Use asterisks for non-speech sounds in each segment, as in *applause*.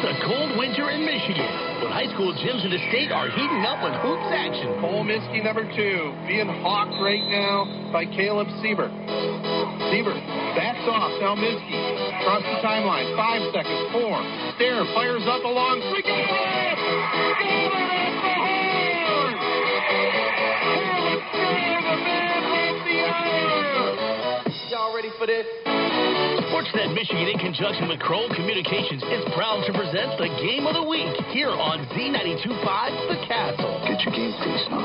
It's a cold winter in Michigan, but high school gyms in the state are heating up with hoops action. Cole Miskey, number two, being hawked right now by Caleb Siebert. Siebert backs off. Now Miskey across the timeline. Five seconds. Four. Stair fires up along. Freaking red. Siebert at the horn. Caleb Siebert, the man with the honor. Y'all ready for this? Sportsnet Michigan, in conjunction with Kroll Communications, is proud to present the Game of the Week here on Z92.5 The Castle. Get your game face on.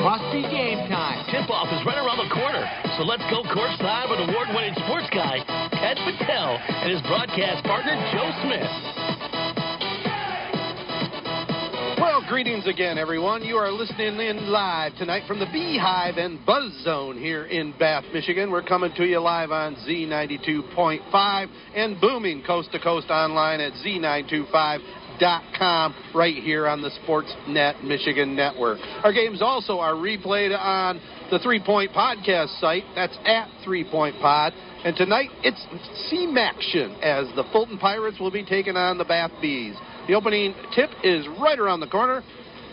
Must be game time. Tip-off is right around the corner, so let's go courtside with award-winning sports guy Ted Patel and his broadcast partner Joe Smith. Well, greetings again, everyone. You are listening in live tonight from the Beehive and Buzz Zone here in Bath, Michigan. We're coming to you live on Z92.5 and booming coast to coast online at Z925.com right here on the Sportsnet Michigan Network. Our games also are replayed on the Three Point Podcast site. That's at Three Point Pod. And tonight it's C-Maction as the Fulton Pirates will be taking on the Bath Bees. The opening tip is right around the corner.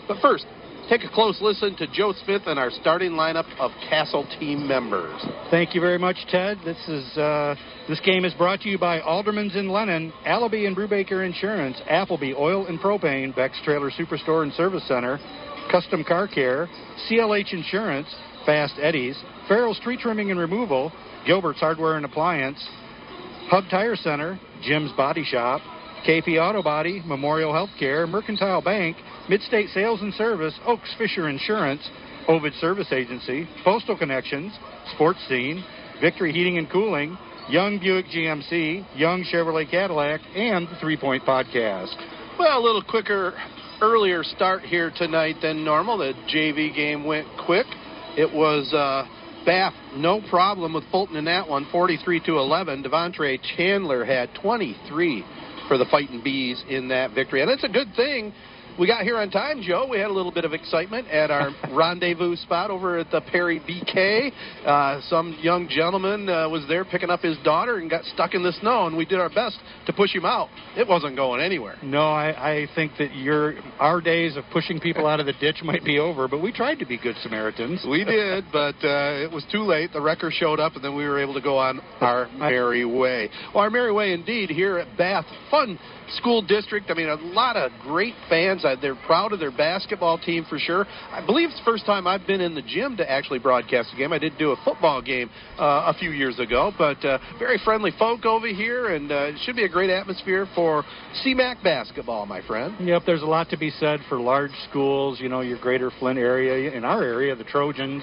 But first, take a close listen to Joe Smith and our starting lineup of Castle team members. Thank you very much, Ted. This is uh, this game is brought to you by Alderman's in Lennon, Allaby and Brubaker Insurance, Appleby Oil and Propane, Beck's Trailer Superstore and Service Center, Custom Car Care, CLH Insurance, Fast Eddies, Farrell's Tree Trimming and Removal, Gilbert's Hardware and Appliance, Hub Tire Center, Jim's Body Shop, KP Auto Body, Memorial Healthcare, Mercantile Bank, Midstate Sales and Service, Oaks Fisher Insurance, Ovid Service Agency, Postal Connections, Sports Scene, Victory Heating and Cooling, Young Buick GMC, Young Chevrolet Cadillac, and the Three Point Podcast. Well, a little quicker, earlier start here tonight than normal. The JV game went quick. It was uh, Bath, no problem with Fulton in that one, 43 to 11. Devontre Chandler had 23 for the Fighting Bees in that victory, and it's a good thing. We got here on time, Joe. We had a little bit of excitement at our *laughs* rendezvous spot over at the Perry BK. Uh, some young gentleman uh, was there picking up his daughter and got stuck in the snow, and we did our best to push him out. It wasn't going anywhere. No, I, I think that your our days of pushing people out of the ditch might be over, but we tried to be good Samaritans. We did, but uh, it was too late. The wrecker showed up, and then we were able to go on our merry way. Well, our merry way indeed here at Bath. Fun school district. I mean, a lot of great fans. Uh, They're proud of their basketball team for sure. I believe it's the first time I've been in the gym to actually broadcast a game. I did do a football game uh, a few years ago, but uh, very friendly folk over here, and uh, it should be a great atmosphere for CMAC basketball, my friend. Yep, there's a lot to be said for large schools, you know, your greater Flint area. In our area, the Trojans,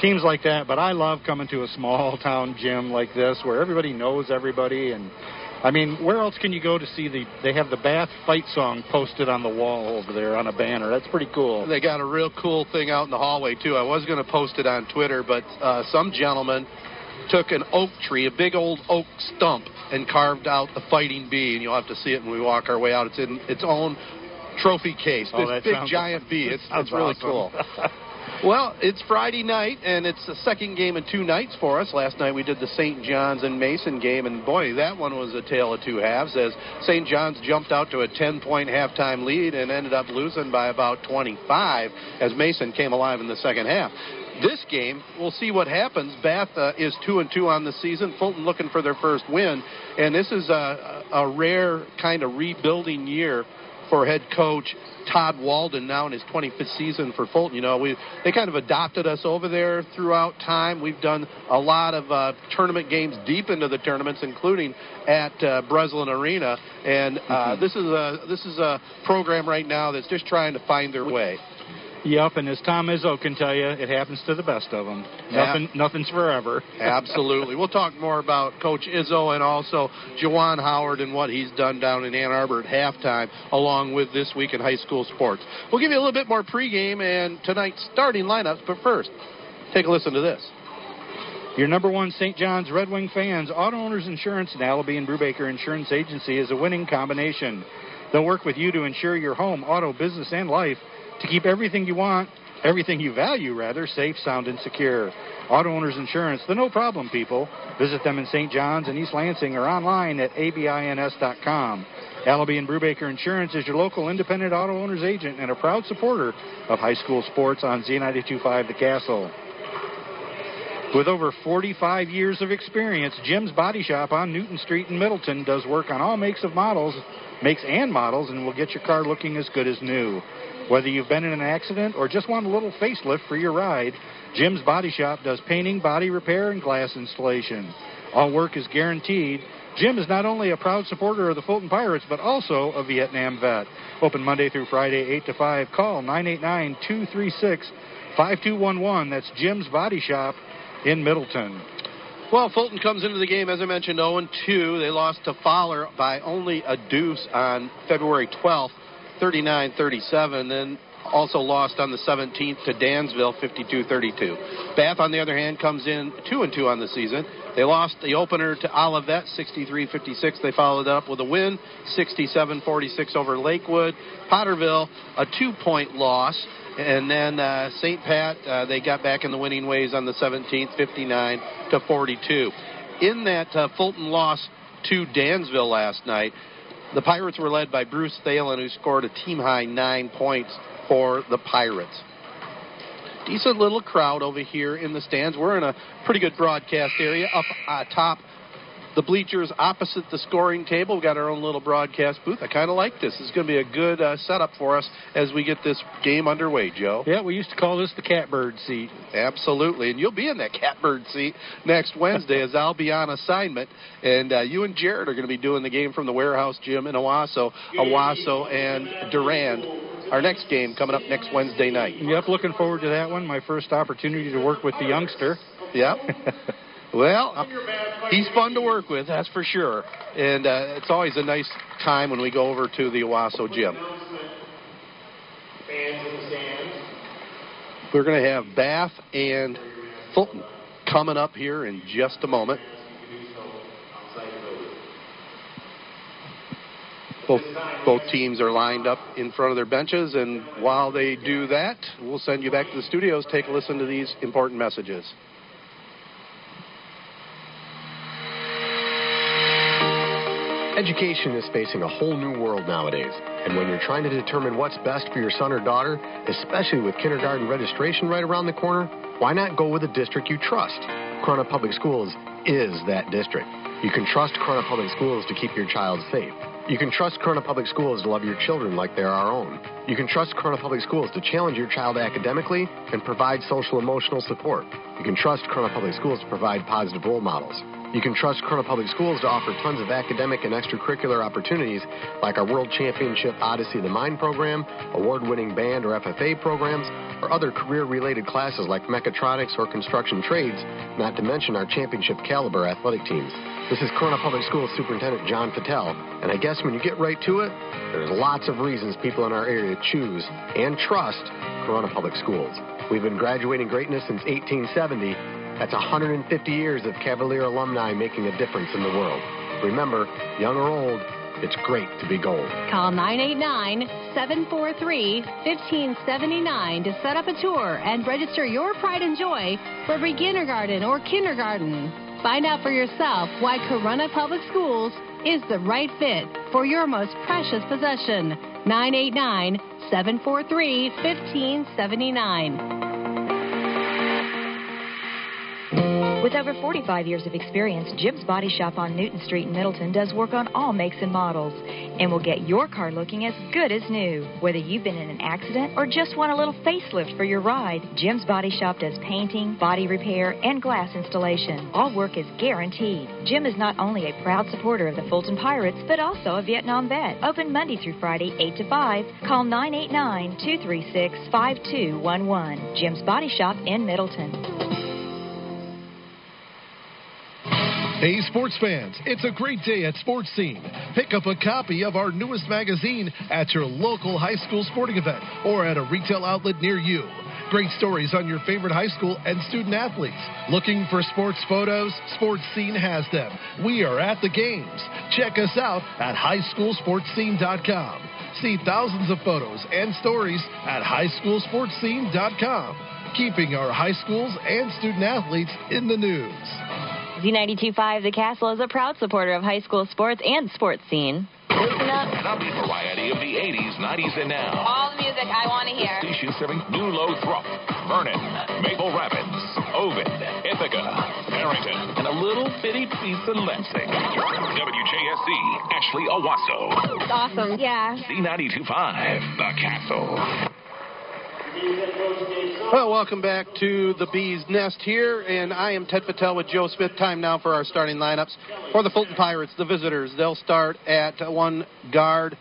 teams like that. But I love coming to a small *laughs* town gym like this where everybody knows everybody. And I mean, where else can you go to see the, they have the Bath fight song posted on the wall over there on a banner. That's pretty cool. They got a real cool thing out in the hallway too. I was going to post it on Twitter, but uh, some gentleman took an oak tree, a big old oak stump, and carved out the fighting bee. And you'll have to see it when we walk our way out. It's in its own trophy case. Oh, this big giant bee. It's, *laughs* it's really awesome. cool. *laughs* Well, it's Friday night, and it's the second game in two nights for us. Last night we did the St. John's and Mason game, and boy, that one was a tale of two halves as St. John's jumped out to a 10 point halftime lead and ended up losing by about 25 as Mason came alive in the second half. This game, we'll see what happens. Bath uh, is two and two on the season. Fulton looking for their first win, and this is a, a rare kind of rebuilding year for head coach Todd Walden now in his 25th season for Fulton. You know, we they kind of adopted us over there throughout time. We've done a lot of uh, tournament games deep into the tournaments, including at uh, Breslin Arena. And uh, this is a this is a program right now that's just trying to find their way. Yep, and as Tom Izzo can tell you, it happens to the best of them. Yeah. Nothing, nothing's forever. *laughs* Absolutely. We'll talk more about Coach Izzo and also Juwan Howard and what he's done down in Ann Arbor at halftime, along with this week in high school sports. We'll give you a little bit more pregame and tonight's starting lineups, but first, take a listen to this. Your number one St. John's Red Wing fans, Auto Owners Insurance and Allaby and Brubaker Insurance Agency is a winning combination. They'll work with you to insure your home, auto, business, and life to keep everything you want everything you value, rather, safe, sound, and secure. Auto Owners Insurance, the no problem people. Visit them in St. John's and East Lansing or online at abins.com. Allaby and Brubaker Insurance is your local independent auto owner's agent and a proud supporter of high school sports on Z925 The Castle. With over 45 years of experience, Jim's Body Shop on Newton Street in Middleton does work on all makes of models, makes and models, and will get your car looking as good as new. Whether you've been in an accident or just want a little facelift for your ride, Jim's Body Shop does painting, body repair, and glass installation. All work is guaranteed. Jim is not only a proud supporter of the Fulton Pirates, but also a Vietnam vet. Open Monday through Friday, 8 to 5. Call 989 236 5211. That's Jim's Body Shop in Middleton. Well, Fulton comes into the game, as I mentioned, 0 2. They lost to Fowler by only a deuce on February 12th, 39 37. Then also lost on the 17th to Dansville, 52 32. Bath, on the other hand, comes in 2 and 2 on the season. They lost the opener to Olivet, 63 56. They followed up with a win, 67 46 over Lakewood. Potterville, a two point loss. And then uh, St. Pat, uh, they got back in the winning ways on the 17th, 59 to 42. In that uh, Fulton loss to Dansville last night, the Pirates were led by Bruce Thalen, who scored a team high nine points for the Pirates. Decent little crowd over here in the stands. We're in a pretty good broadcast area up uh, top the bleachers opposite the scoring table. We've got our own little broadcast booth. I kind of like this. It's going to be a good uh, setup for us as we get this game underway, Joe. Yeah, we used to call this the catbird seat. Absolutely. And you'll be in that *laughs* catbird seat next Wednesday as I'll be on assignment. And uh, you and Jared are going to be doing the game from the warehouse gym in Owosso. Owosso and Durand our next game coming up next Wednesday night. Yep, looking forward to that one. My first opportunity to work with the youngster. Yep. *laughs* well, he's fun to work with, that's for sure. And uh, it's always a nice time when we go over to the Owosso gym. We're going to have Bath and Fulton coming up here in just a moment. Both, both teams are lined up in front of their benches, and while they do that, we'll send you back to the studios. Take a listen to these important messages. Education is facing a whole new world nowadays, and when you're trying to determine what's best for your son or daughter, especially with kindergarten registration right around the corner, why not go with a district you trust? Corunna Public Schools is that district. You can trust Corunna Public Schools to keep your child safe. You can trust Corunna Public Schools to love your children like they're our own. You can trust Corunna Public Schools to challenge your child academically and provide social emotional support. You can trust Corunna Public Schools to provide positive role models. You can trust Corunna Public Schools to offer tons of academic and extracurricular opportunities like our World Championship Odyssey of the Mind program, award winning band or FFA programs, or other career related classes like mechatronics or construction trades, not to mention our championship caliber athletic teams. This is Corunna Public Schools Superintendent John Patel, and I guess when you get right to it, there's lots of reasons people in our area choose and trust Corunna Public Schools. We've been graduating greatness since 1870. That's 150 years of Cavalier alumni making a difference in the world. Remember, young or old, it's great to be gold. Call 989 743 1579 to set up a tour and register your pride and joy for beginnergarten or kindergarten. Find out for yourself why Corunna Public Schools is the right fit for your most precious possession. 989 743 1579. With over 45 years of experience, Jim's Body Shop on Newton Street in Middleton does work on all makes and models and will get your car looking as good as new. Whether you've been in an accident or just want a little facelift for your ride, Jim's Body Shop does painting, body repair, and glass installation. All work is guaranteed. Jim is not only a proud supporter of the Fulton Pirates, but also a Vietnam vet. Open Monday through Friday, 8 to 5. Call 989 236 5211. Jim's Body Shop in Middleton. Hey, sports fans, it's a great day at Sports Scene. Pick up a copy of our newest magazine at your local high school sporting event or at a retail outlet near you. Great stories on your favorite high school and student athletes. Looking for sports photos? Sports Scene has them. We are at the games. Check us out at highschoolsportscene.com. See thousands of photos and stories at highschoolsportscene.com. Keeping our high schools and student athletes in the news. Z92.5 The Castle is a proud supporter of high school sports and sports scene. Listen up. The variety of the 80s, 90s, and now. All the music I want to hear. Station serving New Lothrop, Vernon, Maple Rapids, Ovid, Ithaca, Perrinton, and a little bitty piece of Lansing. WJSC, Ashley Owosso. It's awesome. Yeah. Z92.5, The Castle. Well, welcome back to the Bees Nest here, and I am Ted Patel with Joe Smith. Time now for our starting lineups for the Fulton Pirates, the visitors. They'll start at one guard,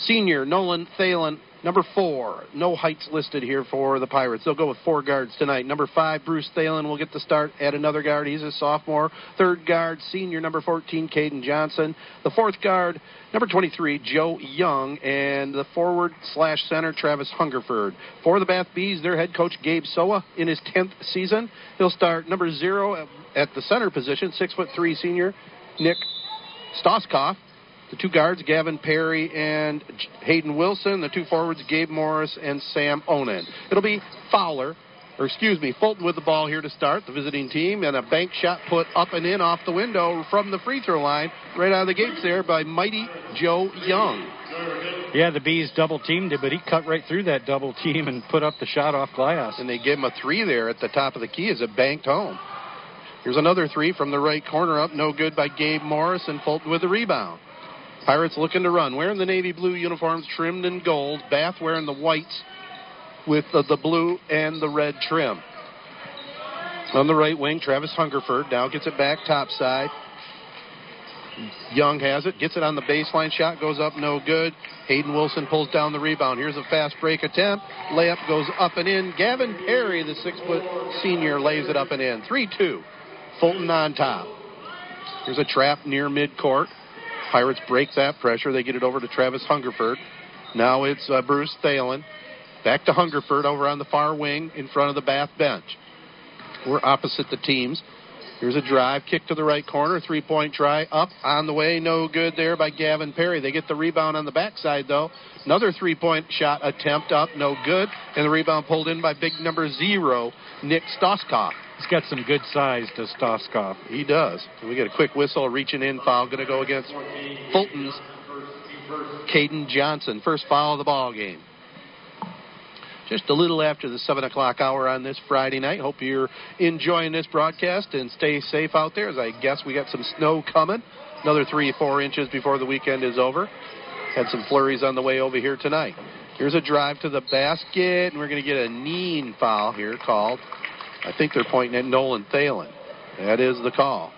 senior Nolan Thalen, number four. No heights listed here for the Pirates. They'll go with four guards tonight. Number five, Bruce Thalen will get the start at another guard. He's a sophomore. Third guard, senior number 14, Caden Johnson. The fourth guard, number 23, Joe Young, and the forward slash center, Travis Hungerford. For the Bath Bees, their head coach, Gabe Soa, in his 10th season. He'll start number zero at the center position, six foot three senior, Nick Stoskoff. The two guards, Gavin Perry and Hayden Wilson. The two forwards, Gabe Morris and Sam Onan. It'll be Fowler, or excuse me, Fulton with the ball here to start, the visiting team, and a bank shot put up and in off the window from the free throw line, right out of the gates there by mighty Joe Young. Yeah, the Bees double teamed it, but he cut right through that double team and put up the shot off glass. And they gave him a three there at the top of the key as it banked home. Here's another three from the right corner up, no good by Gabe Morris, and Fulton with the rebound. Pirates looking to run. Wearing the navy blue uniforms trimmed in gold. Bath wearing the whites with the, the blue and the red trim. On the right wing, Travis Hungerford now gets it back topside. Young has it, gets it on the baseline. Shot goes up, no good. Hayden Wilson pulls down the rebound. Here's a fast break attempt. Layup goes up and in. Gavin Perry, the six foot senior, lays it up and in. 3 2. Fulton on top. Here's a trap near midcourt. Pirates break that pressure. They get it over to Travis Hungerford. Now it's uh, Bruce Thalen. Back to Hungerford over on the far wing in front of the Bath bench. We're opposite the teams. Here's a drive, kick to the right corner, three point try, up on the way, no good there by Gavin Perry. They get the rebound on the backside though. Another three point shot attempt up, no good, and the rebound pulled in by big number zero, Nick Stoskoff. He's got some good size to Stoskoff. He does. We get a quick whistle, reaching in foul, going to go against Fulton's Caden Johnson. First foul of the ball game just a little after the 7 o'clock hour on this Friday night. Hope you're enjoying this broadcast and stay safe out there, as I guess we got some snow coming. Another three, four inches before the weekend is over. Had some flurries on the way over here tonight. Here's a drive to the basket, and we're going to get a knee foul here called. I think they're pointing at Nolan Thalen. That is the call.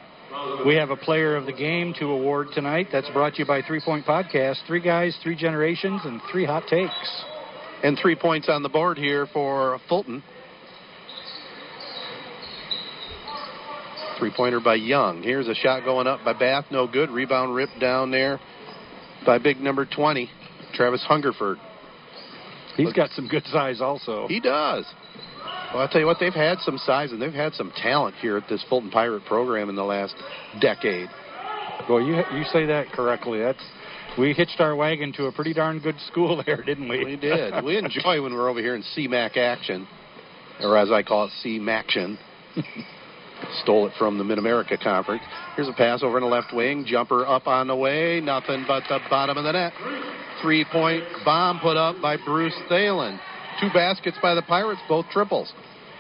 We have a player of the game to award tonight. That's brought to you by Three Point Podcast. Three guys, three generations, and three hot takes. And three points on the board here for Fulton. Three pointer by Young. Here's a shot going up by Bath. No good. Rebound ripped down there by big number 20, Travis Hungerford. He's got some good size also. He does. Well, I'll tell you what, they've had some size and they've had some talent here at this Fulton Pirate program in the last decade. Well, you you say that correctly. That's we hitched our wagon to a pretty darn good school *laughs* there, didn't we? We did. we enjoy when we're over here in CMAC action, or as I call it, CMAction. *laughs* Stole it from the Mid America Conference. Here's a pass over in the left wing. Jumper up on the way. Nothing but the bottom of the net. Three point bomb put up by Bruce Thalen. Two baskets by the Pirates, both triples.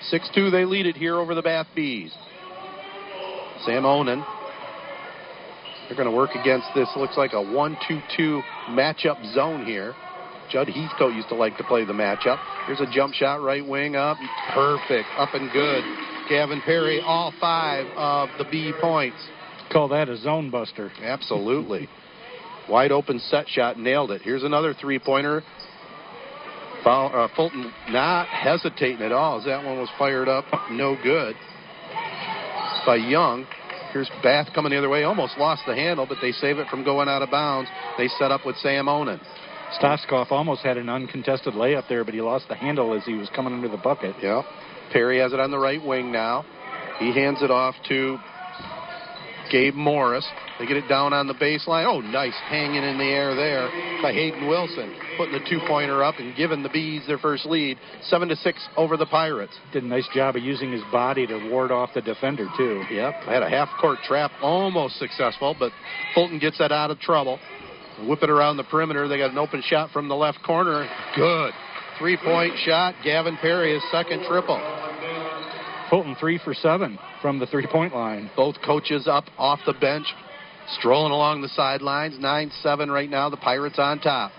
6 2, they lead it here over the Bath Bees. Sam Onan they're going to work against this. Looks like a 1 2 2 matchup zone here. Judd Heathcote used to like to play the matchup. Here's a jump shot, right wing up. Perfect. Up and good. Gavin Perry, all five of the B points. Call that a zone buster. Absolutely. *laughs* Wide open set shot, nailed it. Here's another three pointer. Uh, Fulton not hesitating at all as that one was fired up. No good. By Young. Here's Bath coming the other way. Almost lost the handle, but they save it from going out of bounds. They set up with Sam Onan. Stoskoff almost had an uncontested layup there, but he lost the handle as he was coming under the bucket. Yeah. Perry has it on the right wing now. He hands it off to Gabe Morris. They get it down on the baseline. Oh, nice hanging in the air there by Hayden Wilson, putting the two-pointer up and giving the Bees their first lead, seven to six over the Pirates. Did a nice job of using his body to ward off the defender too. Yep, had a half-court trap, almost successful, but Fulton gets that out of trouble. Whip it around the perimeter. They got an open shot from the left corner. Good. Three-point shot. Gavin Perry, his second triple. Fulton three for seven from the three-point line. Both coaches up off the bench, strolling along the sidelines. 9-7 right now. The Pirates on top.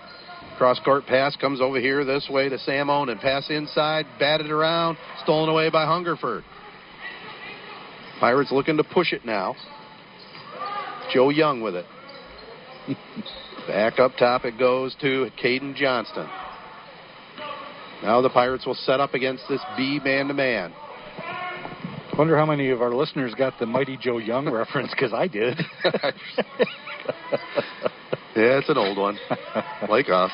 Cross-court pass comes over here this way to Sam Onan. Pass inside, batted around, stolen away by Hungerford. Pirates looking to push it now. Joe Young with it. *laughs* Back up top it goes to Caden Johnston. Now the Pirates will set up against this B man-to-man. Wonder how many of our listeners got the Mighty Joe Young reference, because I did. *laughs* yeah, it's an old one, like us.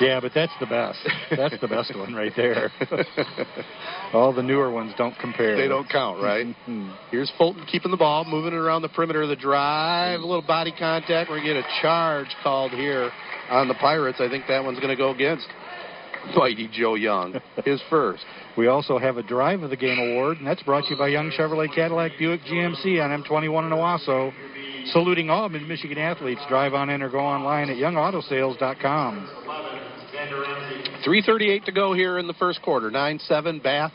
Yeah, but that's the best. That's the best one right there. *laughs* All the newer ones don't compare. They don't count, right? *laughs* Mm-hmm. Here's Fulton keeping the ball, moving it around the perimeter of the drive. A little body contact. We're going to get a charge called here on the Pirates. I think that one's going to go against Mighty Joe Young, *laughs* his first. We also have a Drive of the Game award, and that's brought to you by Young Chevrolet Cadillac Buick GMC on M21 in Owosso. Saluting all Mid-Michigan athletes. Drive on in or go online at youngautosales.com. 3.38 to go here in the first quarter. 9-7 Bath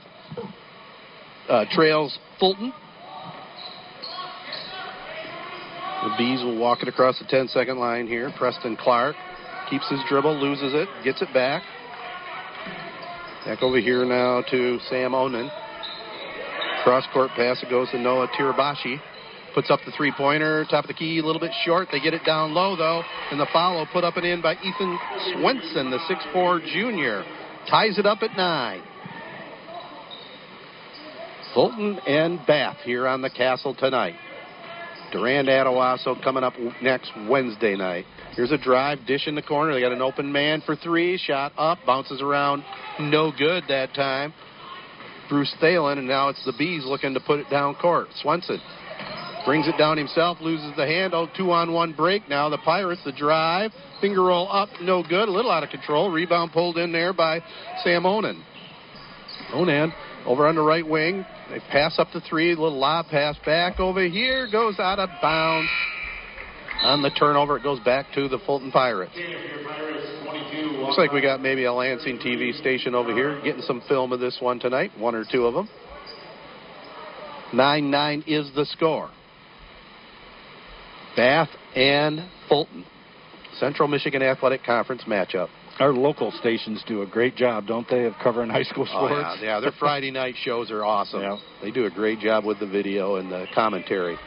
uh, trails Fulton. The Bees will walk it across the 10-second line here. Preston Clark keeps his dribble, loses it, gets it back. Back over here now to Sam Onan. Cross court pass. It goes to Noah Tirabashi. Puts up the three pointer. Top of the key, a little bit short. They get it down low, though. And the follow put up and in by Ethan Swenson, the 6'4 junior. Ties it up at nine. Fulton and Bath here on the castle tonight. Durand at Owosso coming up next Wednesday night. Here's a drive, dish in the corner. They got an open man for three. Shot up, bounces around, no good that time. Bruce Thalen, and now it's the Bees looking to put it down court. Swenson brings it down himself, loses the handle. Oh, Two on one break now. The Pirates, the drive, finger roll up, no good. A little out of control. Rebound pulled in there by Sam Onan. Onan over on the right wing. They pass up the three. Little lob pass back over here. Goes out of bounds. On the turnover, it goes back to the Fulton Pirates. Looks like we got maybe a Lansing TV station over here getting some film of this one tonight, one or two of them. 9 9 is the score. Bath and Fulton. Central Michigan Athletic Conference matchup. Our local stations do a great job, don't they, of covering *laughs* high school sports? Oh, yeah, yeah, their Friday night shows are awesome. Yeah. They do a great job with the video and the commentary.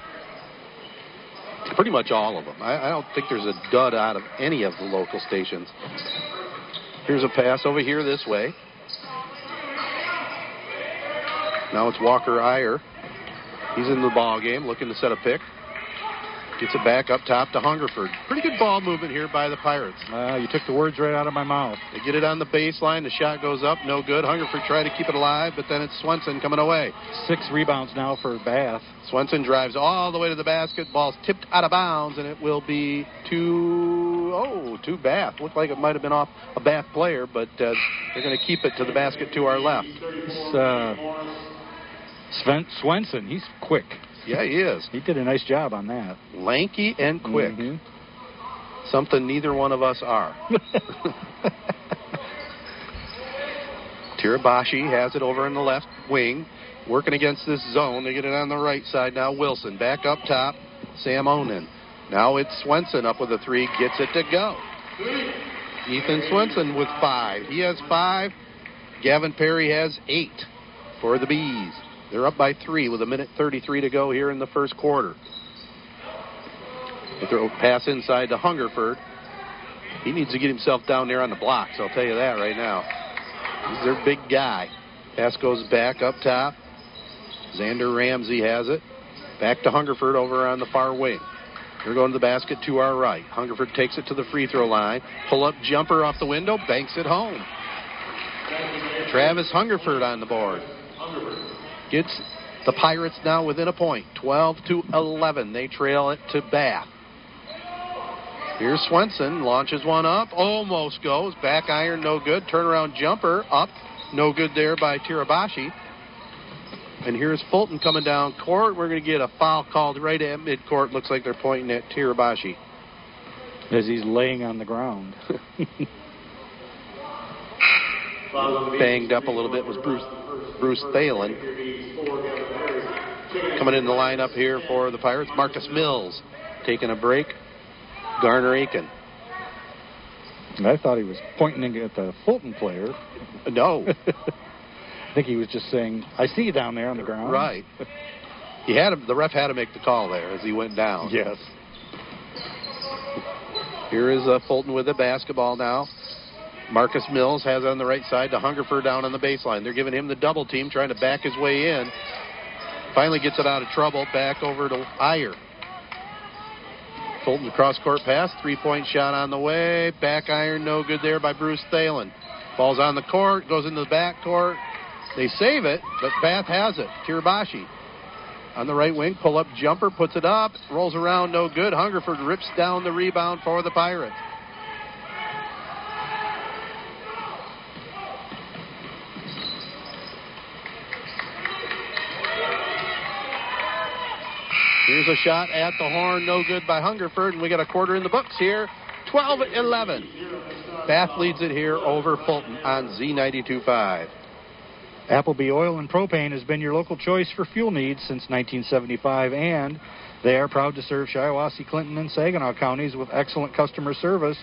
Pretty much all of them. I, I don't think there's a dud out of any of the local stations. Here's a pass over here this way. Now it's Walker Iyer. He's in the ball game, looking to set a pick. Gets it back up top to Hungerford. Pretty good ball movement here by the Pirates. Uh, you took the words right out of my mouth. They get it on the baseline. The shot goes up, no good. Hungerford trying to keep it alive, but then it's Swenson coming away. Six rebounds now for Bath. Swenson drives all the way to the basket. Ball's tipped out of bounds, and it will be to oh to Bath. Looked like it might have been off a Bath player, but uh, they're going to keep it to the basket to our left. It's, uh, Sven Swenson, he's quick. Yeah, he is. He did a nice job on that. Lanky and quick. Mhm. Something neither one of us are. *laughs* Tirabashi has it over in the left wing, working against this zone. They get it on the right side now. Wilson back up top. Sam Onan. Now it's Swenson up with a three, gets it to go. Ethan Swenson with five. He has five. Gavin Perry has eight for the Bees. They're up by three with a minute 33 to go here in the first quarter. They throw pass inside to Hungerford. He needs to get himself down there on the blocks, I'll tell you that right now. He's their big guy. Pass goes back up top. Xander Ramsey has it. Back to Hungerford over on the far wing. They're going to the basket to our right. Hungerford takes it to the free throw line. Pull up jumper off the window, banks it home. Travis Hungerford on the board. Gets the Pirates now within a 12 to 11. They trail it to Bath. Here's Swenson. Launches one up. Almost goes. Back iron, no good. Turnaround jumper up. No good there by Tirabashi. And here's Fulton coming down court. We're going to get a foul called right at midcourt. Looks like they're pointing at Tirabashi. As he's laying on the ground. *laughs* Banged up a little bit was Bruce Bruce Thalen. Coming in the lineup here for the Pirates, Marcus Mills taking a break. Garner Aiken. I thought he was pointing at the Fulton player. No. *laughs* I think he was just saying, "I see you down there on the ground." Right. *laughs* He had him, the ref had to make the call there as he went down. Yes. Here is uh, Fulton with the basketball now. Marcus Mills has it on the right side to Hungerford down on the baseline. They're giving him the double team, trying to back his way in. Finally gets it out of trouble. Back over to Iyer. Fulton cross court pass, three point shot on the way. Back iron, no good there by Bruce Thalen. Ball's on the court, goes into the back court. They save it, but Bath has it. Tirabashi on the right wing, pull up jumper, puts it up, rolls around, no good. Hungerford rips down the rebound for the Pirates. Here's a shot at the horn, no good by Hungerford, and we got a quarter in the books here. 12 11. Bath leads it here over Fulton on Z92.5. Appleby Oil and Propane has been your local choice for fuel needs since 1975, and they are proud to serve Shiawassee, Clinton, and Saginaw counties with excellent customer service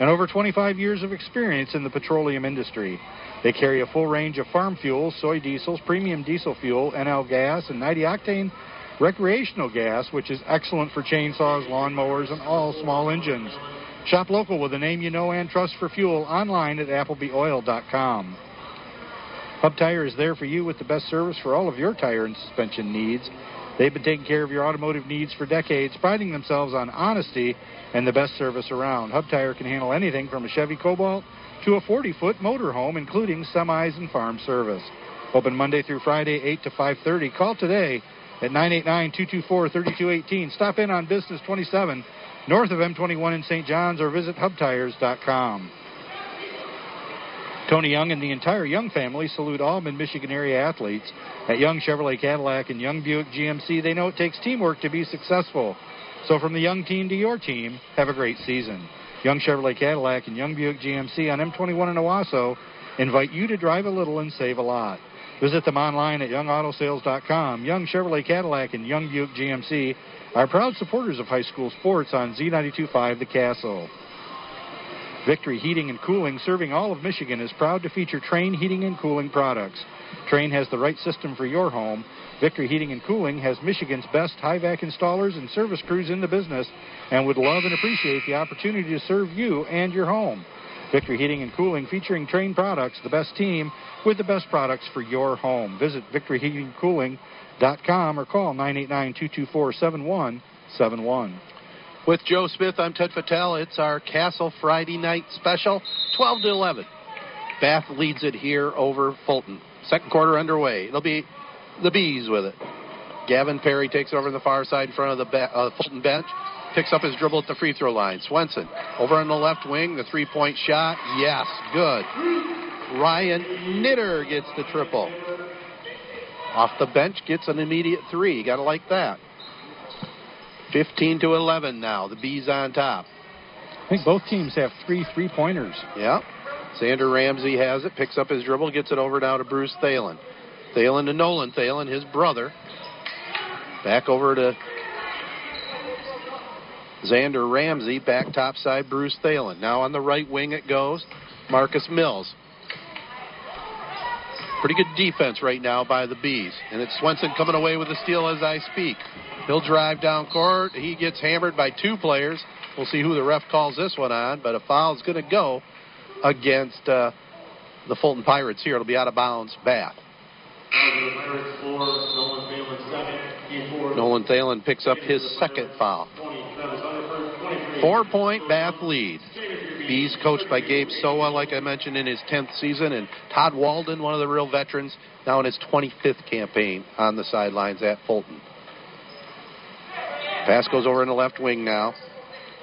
and over 25 years of experience in the petroleum industry. They carry a full range of farm fuels, soy diesels, premium diesel fuel, NL gas, and 90 octane recreational gas, which is excellent for chainsaws, lawnmowers, and all small engines. Shop local with a name you know and trust for fuel online at applebyoil.com. Hub Tire is there for you with the best service for all of your tire and suspension needs. They've been taking care of your automotive needs for decades, priding themselves on honesty and the best service around. Hub Tire can handle anything from a Chevy Cobalt to a 40-foot motorhome, including semis and farm service. Open Monday through Friday, 8 to 5:30. Call today at 989-224-3218. Stop in on Business 27 north of M21 in St. John's or visit hubtires.com. Tony Young and the entire Young family salute all mid Michigan area athletes. At Young Chevrolet Cadillac and Young Buick GMC, they know it takes teamwork to be successful. So from the Young team to your team, have a great season. Young Chevrolet Cadillac and Young Buick GMC on M21 in Owosso invite you to drive a little and save a lot. Visit them online at youngautosales.com. Young Chevrolet Cadillac and Young Buick GMC are proud supporters of high school sports on Z925 The Castle. Victory Heating and Cooling, serving all of Michigan, is proud to feature Trane Heating and Cooling products. Trane has the right system for your home. Victory Heating and Cooling has Michigan's best HVAC installers and service crews in the business and would love and appreciate the opportunity to serve you and your home. Victory Heating and Cooling featuring trained products, the best team with the best products for your home. Visit victoryheatingcooling.com or call 989-224-7171. With Joe Smith, I'm Ted Fattel. It's our Castle Friday night special, 12 to 11. Bath leads it here over Fulton. Second quarter underway. It'll be the Bees with it. Gavin Perry takes over the far side in front of the ba- uh, Fulton bench. Picks up his dribble at the free throw line. Swenson over on the left wing. The three point shot. Yes, good. Ryan Knitter gets the triple. Off the bench, gets an immediate three. You Got to like that. 15 to 11 now. The Bees on top. I think both teams have three three pointers. Yep. Xander Ramsey has it, picks up his dribble, gets it over now to Bruce Thalen. Thalen to Nolan Thalen, his brother. Back over to Xander Ramsey, back top side, Bruce Thalen. Now on the right wing it goes. Marcus Mills. Pretty good defense right now by the Bees. And it's Swenson coming away with the steal as I speak. He'll drive down court. He gets hammered by two players. We'll see who the ref calls this one on, but a foul is going to go against uh, the Fulton Pirates here. It'll be out of bounds, Bath. Nolan Thalen picks up his second foul. Four point Bath lead. Bees coached by Gabe Soa, like I mentioned, in his 10th season, and Todd Walden, one of the real veterans, now in his 25th campaign on the sidelines at Fulton. Pass goes over in the left wing now.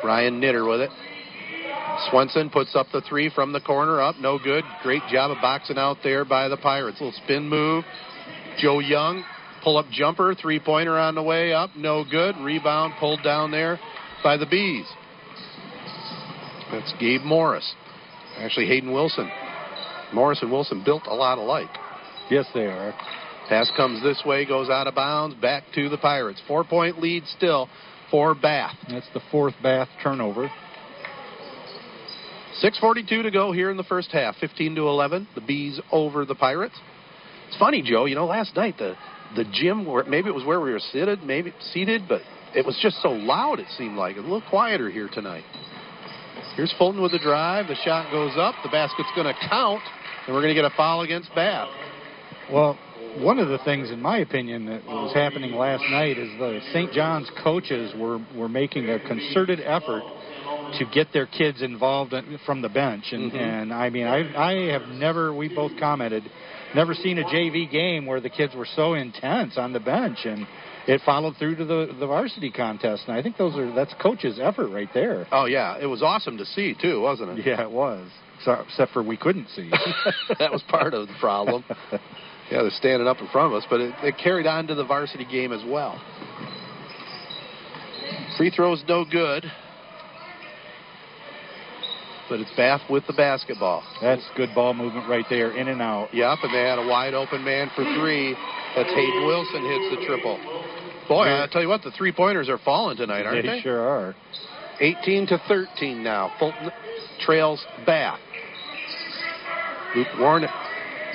Ryan Knitter with it. Swenson puts up the three from the corner up. No good. Great job of boxing out there by the Pirates. Little spin move. Joe Young, pull up jumper. Three pointer on the way up. No good. Rebound pulled down there by the Bees. That's Gabe Morris. Actually, Hayden Wilson. Morris and Wilson built a lot alike. Yes, they are. Pass comes this way, goes out of bounds, back to the Pirates. Four point lead still for Bath. That's the fourth Bath turnover. 6.42 to go here in the first half. 15 to 11. The Bees over the Pirates. It's funny, Joe. You know, last night the the gym, where maybe it was where we were seated, maybe seated, but it was just so loud. It seemed like a little quieter here tonight. Here's Fulton with the drive. The shot goes up. The basket's going to count, and we're going to get a foul against Bath. Well, one of the things, in my opinion, that was happening last night is the St. John's coaches were, were making a concerted effort to get their kids involved from the bench. And, Mhm. and I mean, I, I have never, we both commented, never seen a JV game where the kids were so intense on the bench. And it followed through to the, the varsity contest. And I think those are, that's coach's effort right there. Oh yeah, it was awesome to see too, wasn't it? Yeah, it was. So, except for we couldn't see. *laughs* that was part of the problem. *laughs* Yeah, they're standing up in front of us, but it, it carried on to the varsity game as well. Free throws no good, but it's Bath with the basketball. That's good ball movement right there, in and out. Yep, and they had a wide open man for three. That's Hayden Wilson hits the triple. Boy, I tell you what, the three pointers are falling tonight, aren't they they? sure are. 18 to 13 now. Fulton trails Bath. Luke Warren,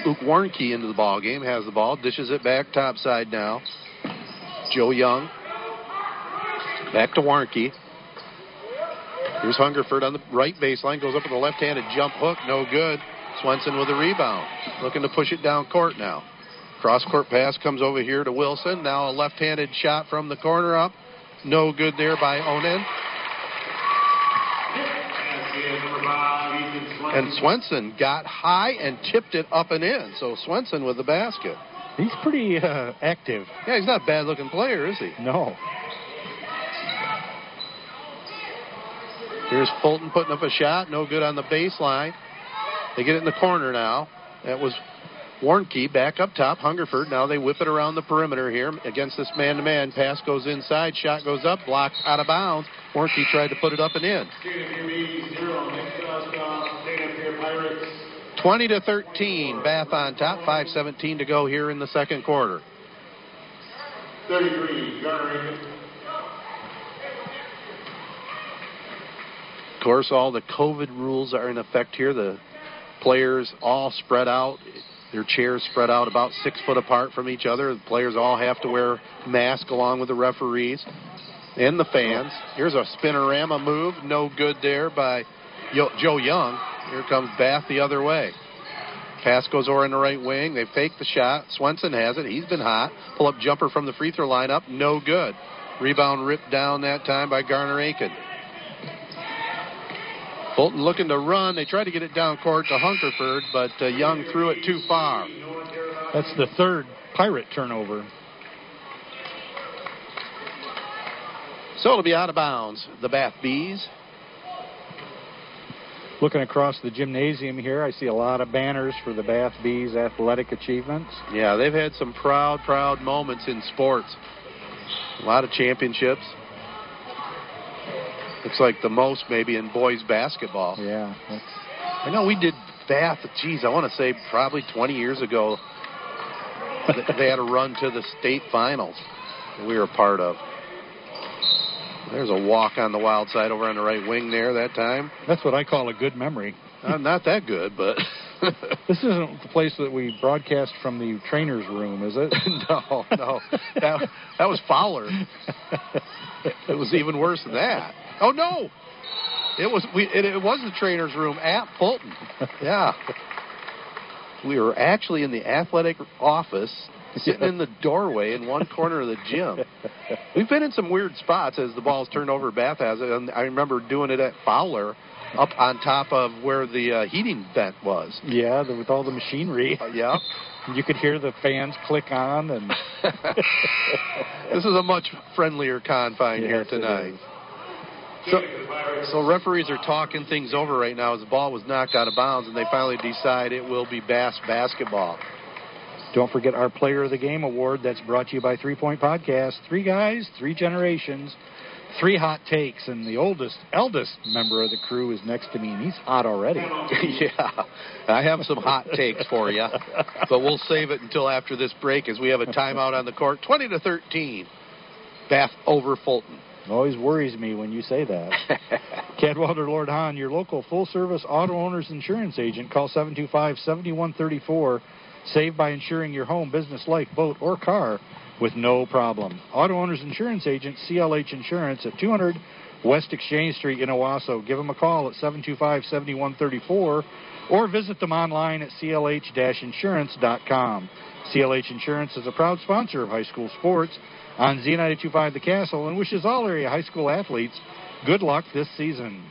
Luke Warnke into the ball game has the ball, dishes it back topside now. Joe Young back to Warnke. Here's Hungerford on the right baseline, goes up with a left-handed jump hook, no good. Swenson with a rebound, looking to push it down court now. Cross court pass comes over here to Wilson. Now a left-handed shot from the corner up, no good there by Onan. And Swenson got high and tipped it up and in. So Swenson with the basket. He's pretty uh, active. Yeah, he's not a bad looking player, is he? No. Here's Fulton putting up a shot. No good on the baseline. They get it in the corner now. That was Warnke back up top. Hungerford. Now they whip it around the perimeter here against this man to man. Pass goes inside. Shot goes up. Blocked out of bounds. Warnke tried to put it up and in. 20 to 13. Bath on top. 5.17 to go here in the second quarter. 33, Garner Of course, all the COVID rules are in effect here. The players all spread out, their chairs spread out about six foot apart from each other. The players all have to wear masks along with the referees and the fans. Here's a spinorama move, no good there by Joe Young. Here comes Bath the other way. Pass goes over in the right wing. They fake the shot. Swenson has it. He's been hot. Pull up jumper from the free throw line up. No good. Rebound ripped down that time by Garner Aiken. Fulton looking to run. They tried to get it down court to Hungerford, but uh, Young threw it too far. That's the third Pirate turnover. So it'll be out of bounds. The Bath Bees. Looking across the gymnasium here, I see a lot of banners for the Bath Bees athletic achievements. Yeah, they've had some proud, proud moments in sports. A lot of championships. Looks like the most maybe in boys basketball. Yeah, that's I know we did Bath. Geez, I want to say probably 20 years ago. they had a run to the state finals that we were a part of. There's a walk on the wild side over on the right wing there that time. that's what I call a good memory. Uh, not that good, but *laughs* *laughs* This isn't the place that we broadcast from the trainer's room, is it? *laughs* no, no, that that was Fowler. It was even worse than that. Oh no, it was we. It, it was the trainer's room at Fulton. *laughs* Yeah, we were actually in the athletic office sitting in the doorway in one corner of the gym. We've been in some weird spots as the ball's turned over. Bath has it, and I remember doing it at Fowler, up on top of where the uh, heating vent was. Yeah, the, with all the machinery. Uh, yeah. *laughs* You could hear the fans click on, and *laughs* this is a much friendlier confine Yes, here tonight. So, so referees are talking things over right now as the ball was knocked out of bounds, and they finally decide it will be Bath basketball. Don't forget our Player of the Game award that's brought to you by Three Point Podcast. Three guys, three generations, three hot takes, and the oldest, eldest member of the crew is next to me, and he's hot already. *laughs* yeah, I have some hot takes for you, but we'll save it until after this break as we have a timeout on the court. 20 to 13, Bath over Fulton. Always worries me when you say that. *laughs* Cadwalder Lord Hahn, your local full service auto owner's insurance agent. Call 725 7134. Save by insuring your home, business, life, boat, or car with no problem. Auto owner's insurance agent, CLH Insurance at 200 West Exchange Street in Owosso. Give them a call at 725 7134 or visit them online at clh insurance.com. CLH Insurance is a proud sponsor of high school sports on Z925 The Castle and wishes all area high school athletes good luck this season.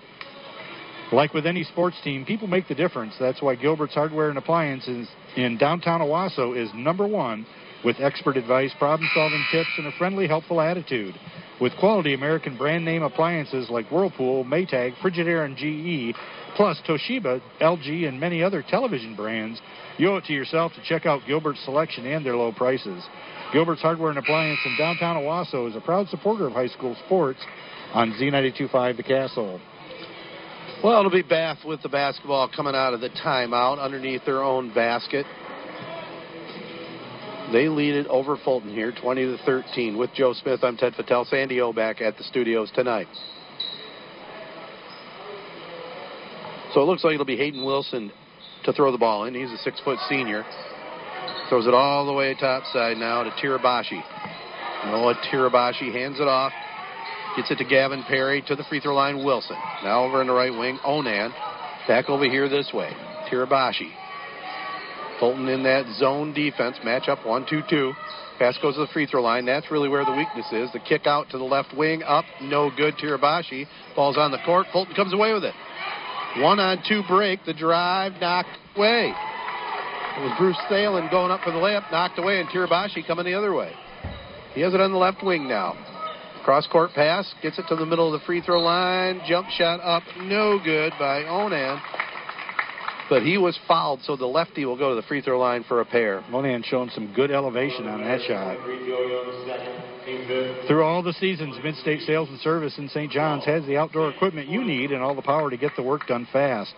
Like with any sports team, people make the difference. That's why Gilbert's Hardware and Appliances in downtown Owosso is number one with expert advice, problem solving tips, and a friendly, helpful attitude. With quality American brand name appliances like Whirlpool, Maytag, Frigidaire, and GE, plus Toshiba, LG, and many other television brands, you owe it to yourself to check out Gilbert's selection and their low prices. Gilbert's Hardware and Appliance in downtown Owosso is a proud supporter of high school sports on Z925 The Castle. Well, it'll be Bath with the basketball coming out of the timeout underneath their own basket. They lead it over Fulton here, 20 to 13. With Joe Smith, I'm Ted Fattel. Sandy O back at the studios tonight. So it looks like it'll be Hayden Wilson to throw the ball in. He's a six foot senior. Throws it all the way topside now to Tirabashi. Noah Tirabashi hands it off. Gets it to Gavin Perry to the free throw line. Wilson. Now over in the right wing. Onan. Back over here this way. Tirabashi. Fulton in that zone defense. Matchup 1 2 2. Pass goes to the free throw line. That's really where the weakness is. The kick out to the left wing. Up. No good. Tirabashi. falls on the court. Fulton comes away with it. One on two break. The drive knocked away. It was Bruce Thalen going up for the layup, knocked away, and Tirabashi coming the other way. He has it on the left wing now. Cross court pass, gets it to the middle of the free throw line. Jump shot up, no good by Onan. But he was fouled, so the lefty will go to the free throw line for a pair. Monahan showing some good elevation on that shot. Through all the seasons, Midstate Sales and Service in St. John's has the outdoor equipment you need and all the power to get the work done fast.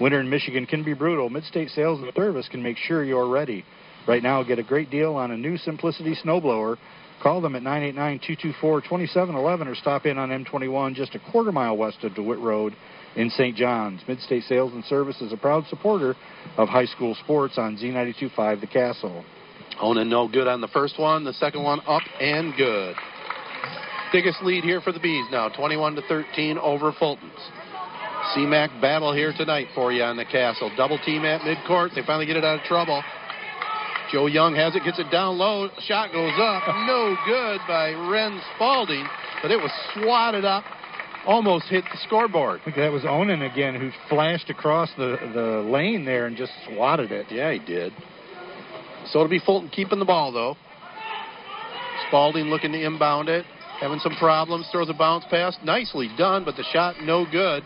Winter in Michigan can be brutal. Midstate Sales and Service can make sure you're ready. Right now, get a great deal on a new Simplicity snowblower. Call them at 989-224-2711 or stop in on M21 just a quarter mile west of DeWitt Road in St. John's. Midstate Sales and Service is a proud supporter of high school sports on Z925 The Castle. Onan no good on the first one. The second one up and good. Biggest lead here for the Bees now, 21 to 13 over Fulton's. CMAC battle here tonight for you on the castle. Double team at midcourt. They finally get it out of trouble. Joe Young has it, gets it down low. Shot goes up. No good by Ren Spalding, but it was swatted up. Almost hit the scoreboard. I think that was Onan again who flashed across the, the lane there and just swatted it. Yeah, he did. So it'll be Fulton keeping the ball, though. Spalding looking to inbound it. Having some problems. Throws a bounce pass. Nicely done, but the shot no good.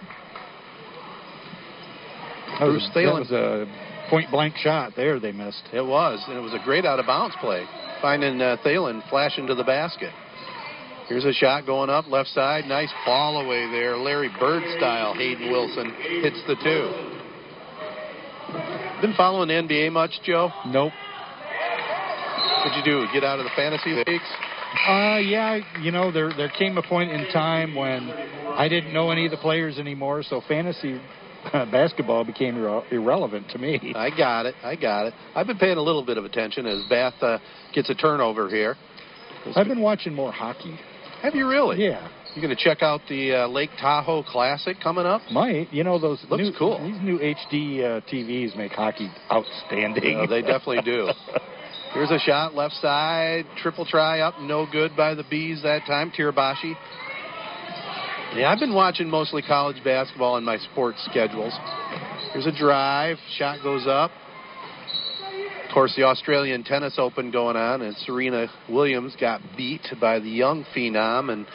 That was, Bruce that was a point blank shot there they missed. It was, and it was a great out of bounds play. Finding uh, Thalen flashing to the basket. Here's a shot going up left side. Nice ball away there. Larry Bird style. Hayden Wilson hits the two. Been following the NBA much, Joe? Nope. What'd you do? Get out of the fantasy leagues? Uh, yeah, you know, there there came a point in time when I didn't know any of the players anymore, so fantasy *laughs* basketball became irre- irrelevant to me. I got it. I got it. I've been paying a little bit of attention as Bath uh, gets a turnover here. I've been watching more hockey. Have you really? Yeah. You going to check out the uh, Lake Tahoe Classic coming up? Might. You know, those Looks new, cool. These new HD uh, TVs make hockey outstanding. Uh, they definitely do. *laughs* Here's a shot left side, triple try up, no good by the Bees that time. Tirabashi. Yeah, I've been watching mostly college basketball in my sports schedules. Here's a drive, shot goes up. Of course, the Australian Tennis Open going on, and Serena Williams got beat by the young phenom, and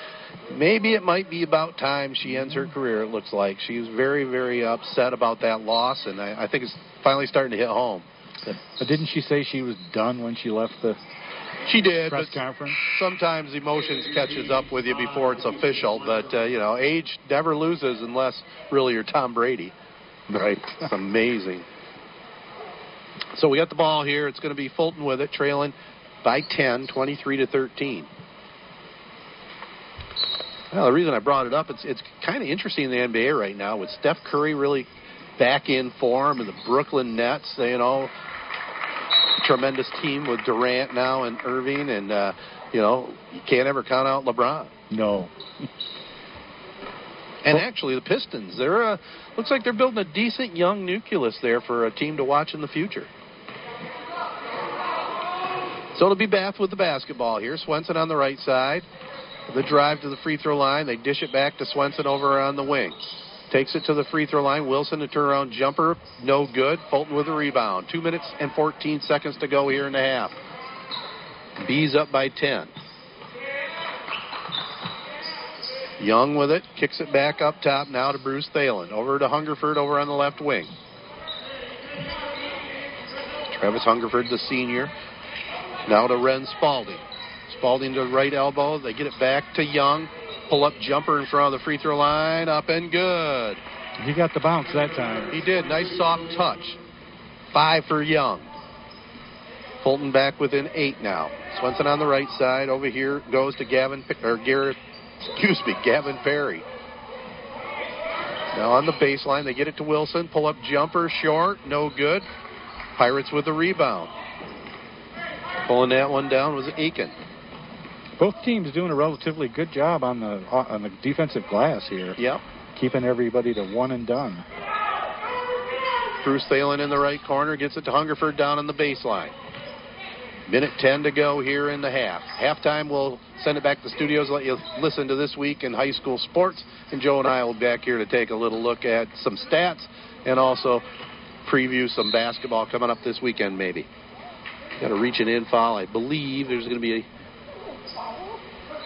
maybe it might be about time she ends her career. It looks like she was very, very upset about that loss, and I, I think it's finally starting to hit home. But didn't she say she was done when she left the She did, press but conference? sometimes emotions catches up with you before it's official. But uh, you know, age never loses unless really you're Tom Brady. Right. *laughs* It's amazing. So we got the ball here. It's going to be Fulton with it, trailing by 10, 23 to 13. Well, the reason I brought it up, it's it's kind of interesting in the NBA right now with Steph Curry really back in form and the Brooklyn Nets. You know, tremendous team with Durant now and Irving, and uh, you know you can't ever count out LeBron. No. And actually, the Pistons, they're uh, looks like they're building a decent young nucleus there for a team to watch in the future. So it'll be Bath with the basketball here. Swenson on the right side. The drive to the free throw line. They dish it back to Swenson over on the wing. Takes it to the free throw line. Wilson, a turnaround jumper. No good. Fulton with a rebound. Two minutes and 14 seconds to go here in the half. Bees up by 10. Young with it, kicks it back up top now to Bruce Thalen. Over to Hungerford over on the left wing. Travis Hungerford, the senior. Now to Ren Spalding. Spalding to the right elbow. They get it back to Young. Pull up jumper in front of the free throw line. Up and good. He got the bounce that time. He did. Nice soft touch. Five for Young. Fulton back within eight now. Swenson on the right side. Over here goes to Gavin or Garrett. Excuse me, Gavin Perry. Now on the baseline, they get it to Wilson. Pull up jumper short, no good. Pirates with the rebound. Pulling that one down was Aiken. Both teams doing a relatively good job on the on the defensive glass here. Yep. Keeping everybody to one and done. Bruce Thalen in the right corner gets it to Hungerford down on the baseline. Minute 10 to go here in the half. Halftime, we'll send it back to the studios, let you listen to this week in high school sports. And Joe and I will be back here to take a little look at some stats and also preview some basketball coming up this weekend, maybe. Got a reach in foul. I believe there's going to be a.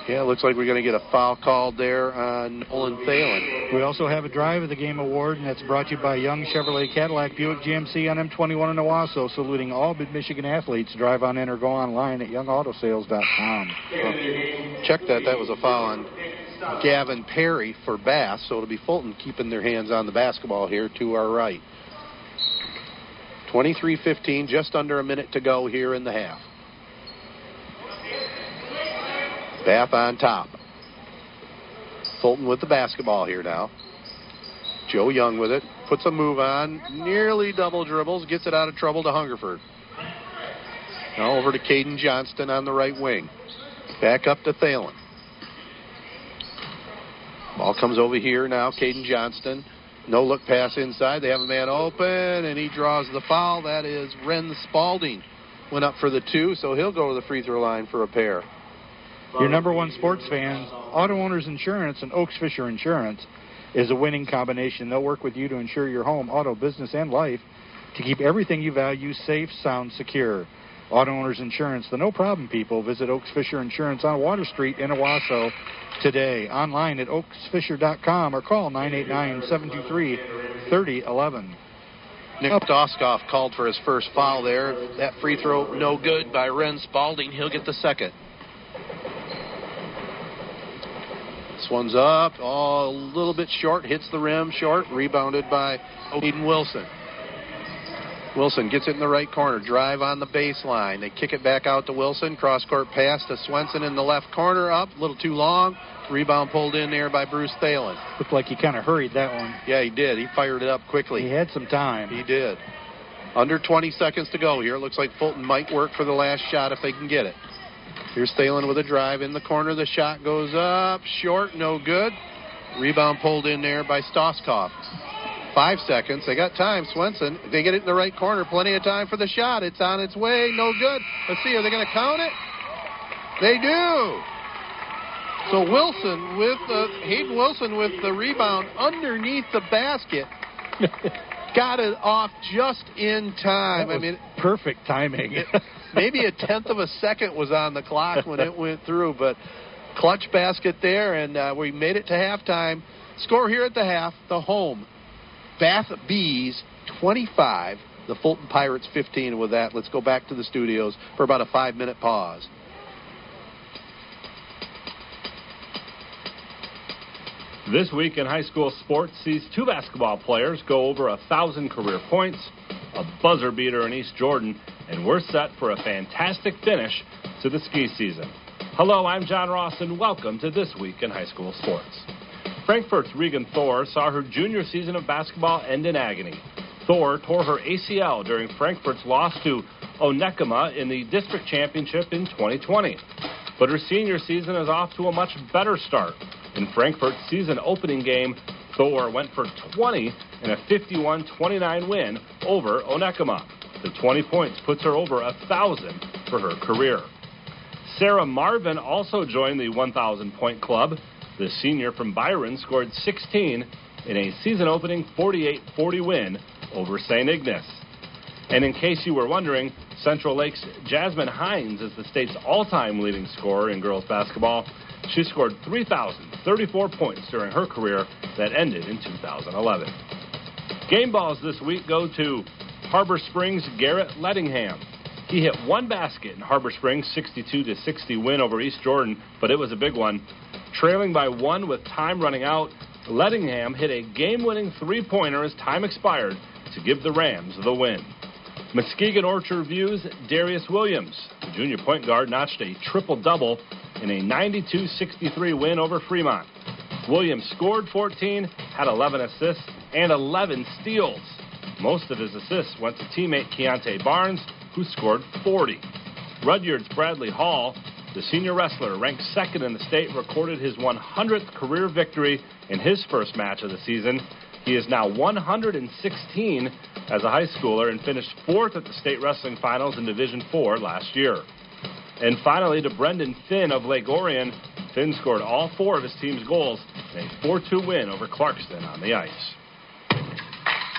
Yeah, it looks like we're going to get a foul called there on Nolan Thalen. We also have a Drive of the Game award, and that's brought to you by Young Chevrolet Cadillac Buick GMC on M21 in Owosso, saluting all Mid-Michigan athletes. Drive on in or go online at youngautosales.com. Check that. That was a foul on Gavin Perry for Bath, so it'll be Fulton keeping their hands on the basketball here to our right. 23-15, just under a minute to go here in the half. Bath on top. Fulton with the basketball here now. Joe Young with it. Puts a move on. Nearly double dribbles. Gets it out of trouble to Hungerford. Now over to Caden Johnston on the right wing. Back up to Thalen. Ball comes over here now. Caden Johnston. No look pass inside. They have a man open, and he draws the foul. That is Ren Spalding. Went up for the two, so he'll go to the free throw line for a pair. Your number one sports fans, Auto Owners Insurance and Oaks Fisher Insurance is a winning combination. They'll work with you to insure your home, auto, business, and life to keep everything you value safe, sound, secure. Auto Owners Insurance, the no problem people. Visit Oaks Fisher Insurance on Water Street in Owosso today. Online at oaksfisher.com or call 989 723 3011. Nick Stoskoff called for his first foul there. That free throw no good by Ren Spalding. He'll get the second. This one's up, oh, a little bit short, hits the rim short, rebounded by Hayden Wilson. Wilson gets it in the right corner, drive on the baseline. They kick it back out to Wilson, cross court pass to Swenson in the left corner, up, a little too long. Rebound pulled in there by Bruce Thalen. Looked like he kind of hurried that one. Yeah, he did. He fired it up quickly. He had some time. He did. Under 20 seconds to go here. It Looks like Fulton might work for the last shot if they can get it. Here's Thalen with a drive in the corner. The shot goes up, short, no good. Rebound pulled in there by Stoskoff. Five seconds. They got time. Swenson. They get it in the right corner. Plenty of time for the shot. It's on its way. No good. Let's see. Are they going to count it? They do. So Wilson with the Hayden Wilson with the rebound underneath the basket. *laughs* got it off just in time. I mean, perfect timing. it, maybe a tenth of a second was on the clock when it went through, but clutch basket there, and uh, we made it to halftime. Score here at the half, the home. Bath Bees 25, the Fulton Pirates 15. With that, let's go back to the studios for about a five minute pause. This week in high school sports sees two basketball players go over a thousand career points, a buzzer beater in East Jordan, and we're set for a fantastic finish to the ski season. Hello, I'm John Ross, and welcome to This Week in High School Sports. Frankfort's Regan Thor saw her junior season of basketball end in agony. Thor tore her ACL during Frankfort's loss to Onekama in the district championship in 2020. But her senior season is off to a much better start. In Frankfort's season opening game, Thor went for 20 in a 51 29 win over Onekama. The 20 points puts her over a 1,000 for her career. Sarah Marvin also joined the 1,000 point club. The senior from Byron scored 16 in a season opening 48 40 win over St. Ignace. And in case you were wondering, Central Lakes Jasmine Hines is the state's all time leading scorer in girls basketball. She scored 3,034 points during her career that ended in 2011. Game balls this week go to Harbor Springs Garrett Lettingham. He hit one basket in Harbor Springs 62 to 60 win over East Jordan, but it was a big one. Trailing by one with time running out, Lettingham hit a game-winning three-pointer as time expired to give the Rams the win. Muskegon Orchard View's Darius Williams, the junior point guard, notched a triple-double in a 92-63 win over Fremont. Williams scored 14, had 11 assists, and 11 steals. Most of his assists went to teammate Keontae Barnes, who scored 40. Rudyard's Bradley Hall, the senior wrestler ranked second in the state, recorded his 100th career victory in his first match of the season. He is now 116 as a high schooler and finished fourth at the state wrestling finals in Division Four last year. And finally, to Brendan Finn of Lake Orion, Finn scored all four of his team's goals in a 4-2 win over Clarkston on the ice.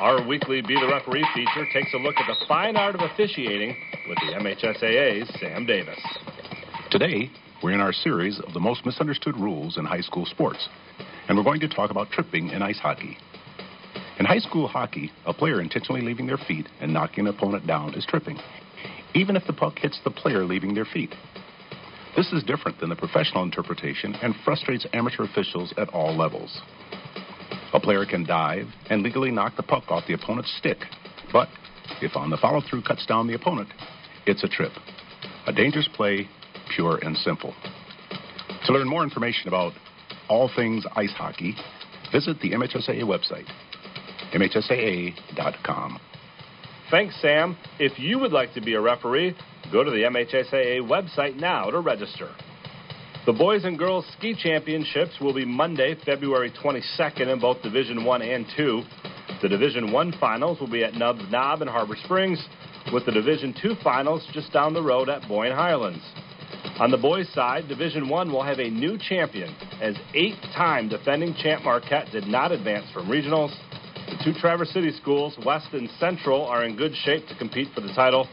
Our weekly Be the Referee feature takes a look at the fine art of officiating with the MHSAA's Sam Davis. Today, we're in our series of the most misunderstood rules in high school sports, and we're going to talk about tripping in ice hockey. In high school hockey, a player intentionally leaving their feet and knocking an opponent down is tripping, even if the puck hits the player leaving their feet. This is different than the professional interpretation and frustrates amateur officials at all levels. A player can dive and legally knock the puck off the opponent's stick, but if on the follow through cuts down the opponent, it's a trip. A dangerous play, pure and simple. To learn more information about all things ice hockey, visit the MHSAA website, MHSAA.com. Thanks, Sam. If you would like to be a referee, go to the MHSAA website now to register. The boys and girls ski championships will be Monday, February 22nd in both Division 1 and 2. The Division 1 finals will be at Nubs Knob in Harbor Springs, with the Division 2 finals just down the road at Boyne Highlands. On the boys' side, Division 1 will have a new champion, as eight-time defending champ Marquette did not advance from regionals. The two Traverse City schools, West and Central, are in good shape to compete for the title.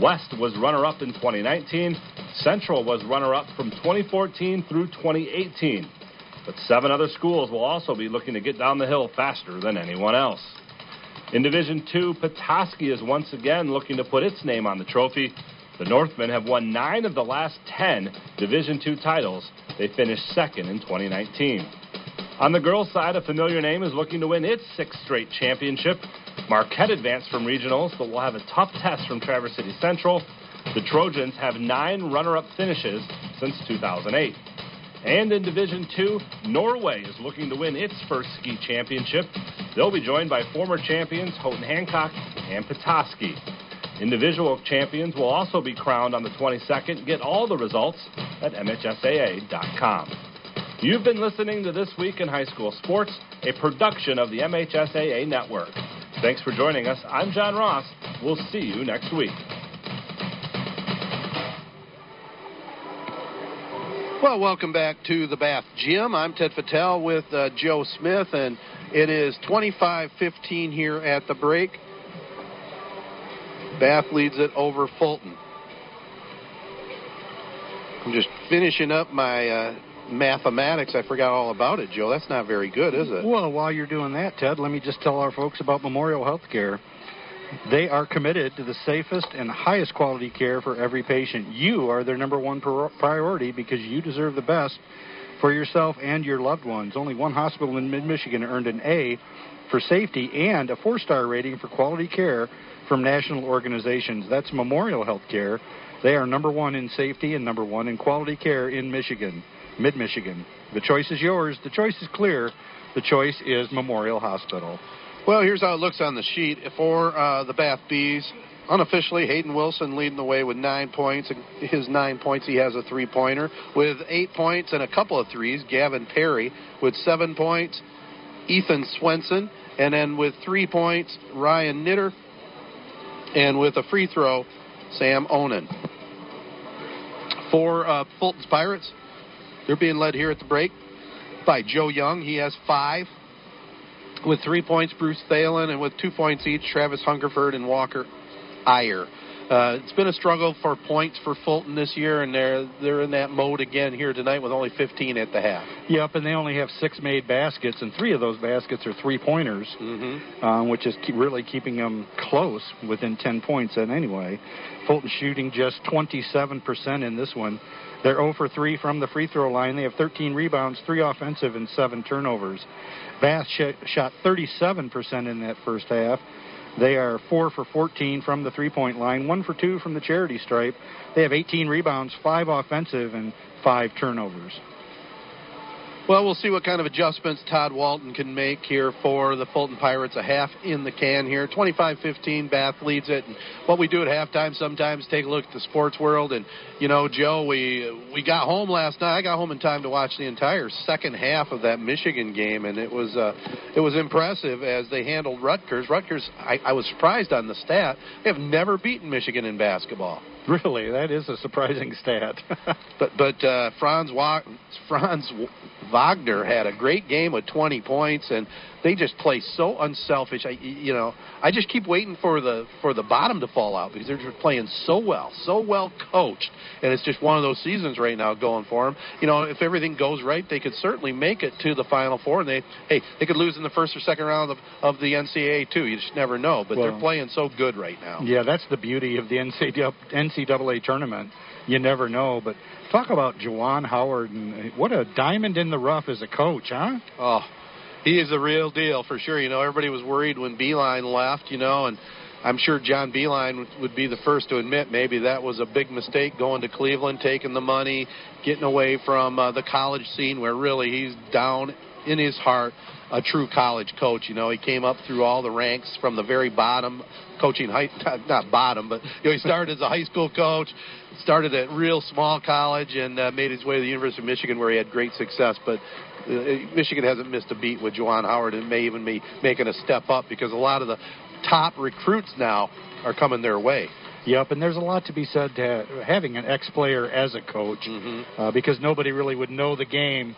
West was runner-up in 2019. Central was runner-up from 2014 through 2018. But seven other schools will also be looking to get down the hill faster than anyone else. In Division 2, Petoskey is once again looking to put its name on the trophy. The Northmen have won nine of the last ten Division 2 titles. They finished second in 2019. On the girls' side, a familiar name is looking to win its sixth straight championship. Marquette advanced from regionals, but will have a tough test from Traverse City Central. The Trojans have nine runner-up finishes since 2008. And in Division Two, Norway is looking to win its first ski championship. They'll be joined by former champions Houghton Hancock and Petoskey. Individual champions will also be crowned on the 22nd. Get all the results at MHSAA.com. You've been listening to This Week in High School Sports, a production of the MHSAA Network. Thanks for joining us. I'm John Ross. We'll see you next week. Well, welcome back to the Bath Gym. I'm Ted Fattel with uh, Joe Smith, and it is 25-15 here at the break. Bath leads it over Fulton. I'm just finishing up my uh, mathematics. I forgot all about it, Joe. That's not very good, is it? Well, while you're doing that, Ted, let me just tell our folks about Memorial Healthcare. They are committed to the safest and highest quality care for every patient. You are their number one priority because you deserve the best for yourself and your loved ones. Only one hospital in mid Michigan earned an A for safety and a four star rating for quality care from national organizations. That's Memorial Healthcare. They are number one in safety and number one in quality care in Michigan, mid Michigan. The choice is yours. The choice is clear. The choice is Memorial Hospital. Well, here's how it looks on the sheet for uh, the Bath Bees. Unofficially, Hayden Wilson leading the way with nine points. His nine points, he has a three pointer. With eight points and a couple of threes, Gavin Perry with seven points. Ethan Swenson. And then with three points, Ryan Knitter. And with a free throw, Sam Onan. For uh, Fulton's Pirates, they're being led here at the break by Joe Young. He has five. With three points, Bruce Thalen, and with two points each, Travis Hungerford and Walker Iyer. Uh, it's been a struggle for points for Fulton this year, and they're they're in that mode again here tonight with only 15 at the half. Yep, and they only have six made baskets, and three of those baskets are three pointers, mm-hmm. um, which is keep, really keeping them close within 10 points. And anyway, Fulton shooting just 27% in this one. They're 0 for 3 from the free throw line. They have 13 rebounds, three offensive, and seven turnovers. Bath sh- shot 37% in that first half. They are 4 for 14 from the three point line, 1 for 2 from the charity stripe. They have 18 rebounds, 5 offensive, and 5 turnovers. Well, we'll see what kind of adjustments Todd Walton can make here for the Fulton Pirates. A half in the can here. 25-15, Bath leads it. And what we do at halftime sometimes take a look at the sports world. And, you know, Joe, we we got home last night. I got home in time to watch the entire second half of that Michigan game, and it was uh, it was impressive as they handled Rutgers. Rutgers, I, I was surprised on the stat. They have never beaten Michigan in basketball. *laughs* Really, that is a surprising stat. *laughs* but but uh, Franz Wa- Franz Wagner had a great game with 20 points, and they just play so unselfish. I you know I just keep waiting for the for the bottom to fall out because they're just playing so well, so well coached, and it's just one of those seasons right now going for them. You know, if everything goes right, they could certainly make it to the Final Four, and they hey they could lose in the first or second round of, of the NCAA too. You just never know, but well, they're playing so good right now. Yeah, that's the beauty of the NCAA NCAA tournament. You never know. But talk about Juwan Howard and uh, what a diamond in the rough as a coach, huh? Oh, he is a real deal for sure. You know, everybody was worried when Beilein left, you know, and I'm sure John Beilein would be the first to admit maybe that was a big mistake going to Cleveland, taking the money, getting away from uh, the college scene where really he's down in his heart a true college coach. You know, he came up through all the ranks from the very bottom, coaching high, *laughs* not bottom, but you know, he started as a high school coach, started at real small college, and uh, made his way to the University of Michigan where he had great success. But Michigan hasn't missed a beat with Juwan Howard and may even be making a step up because a lot of the top recruits now are coming their way. Yep, and there's a lot to be said to having an ex-player as a coach mm-hmm. uh, because nobody really would know the game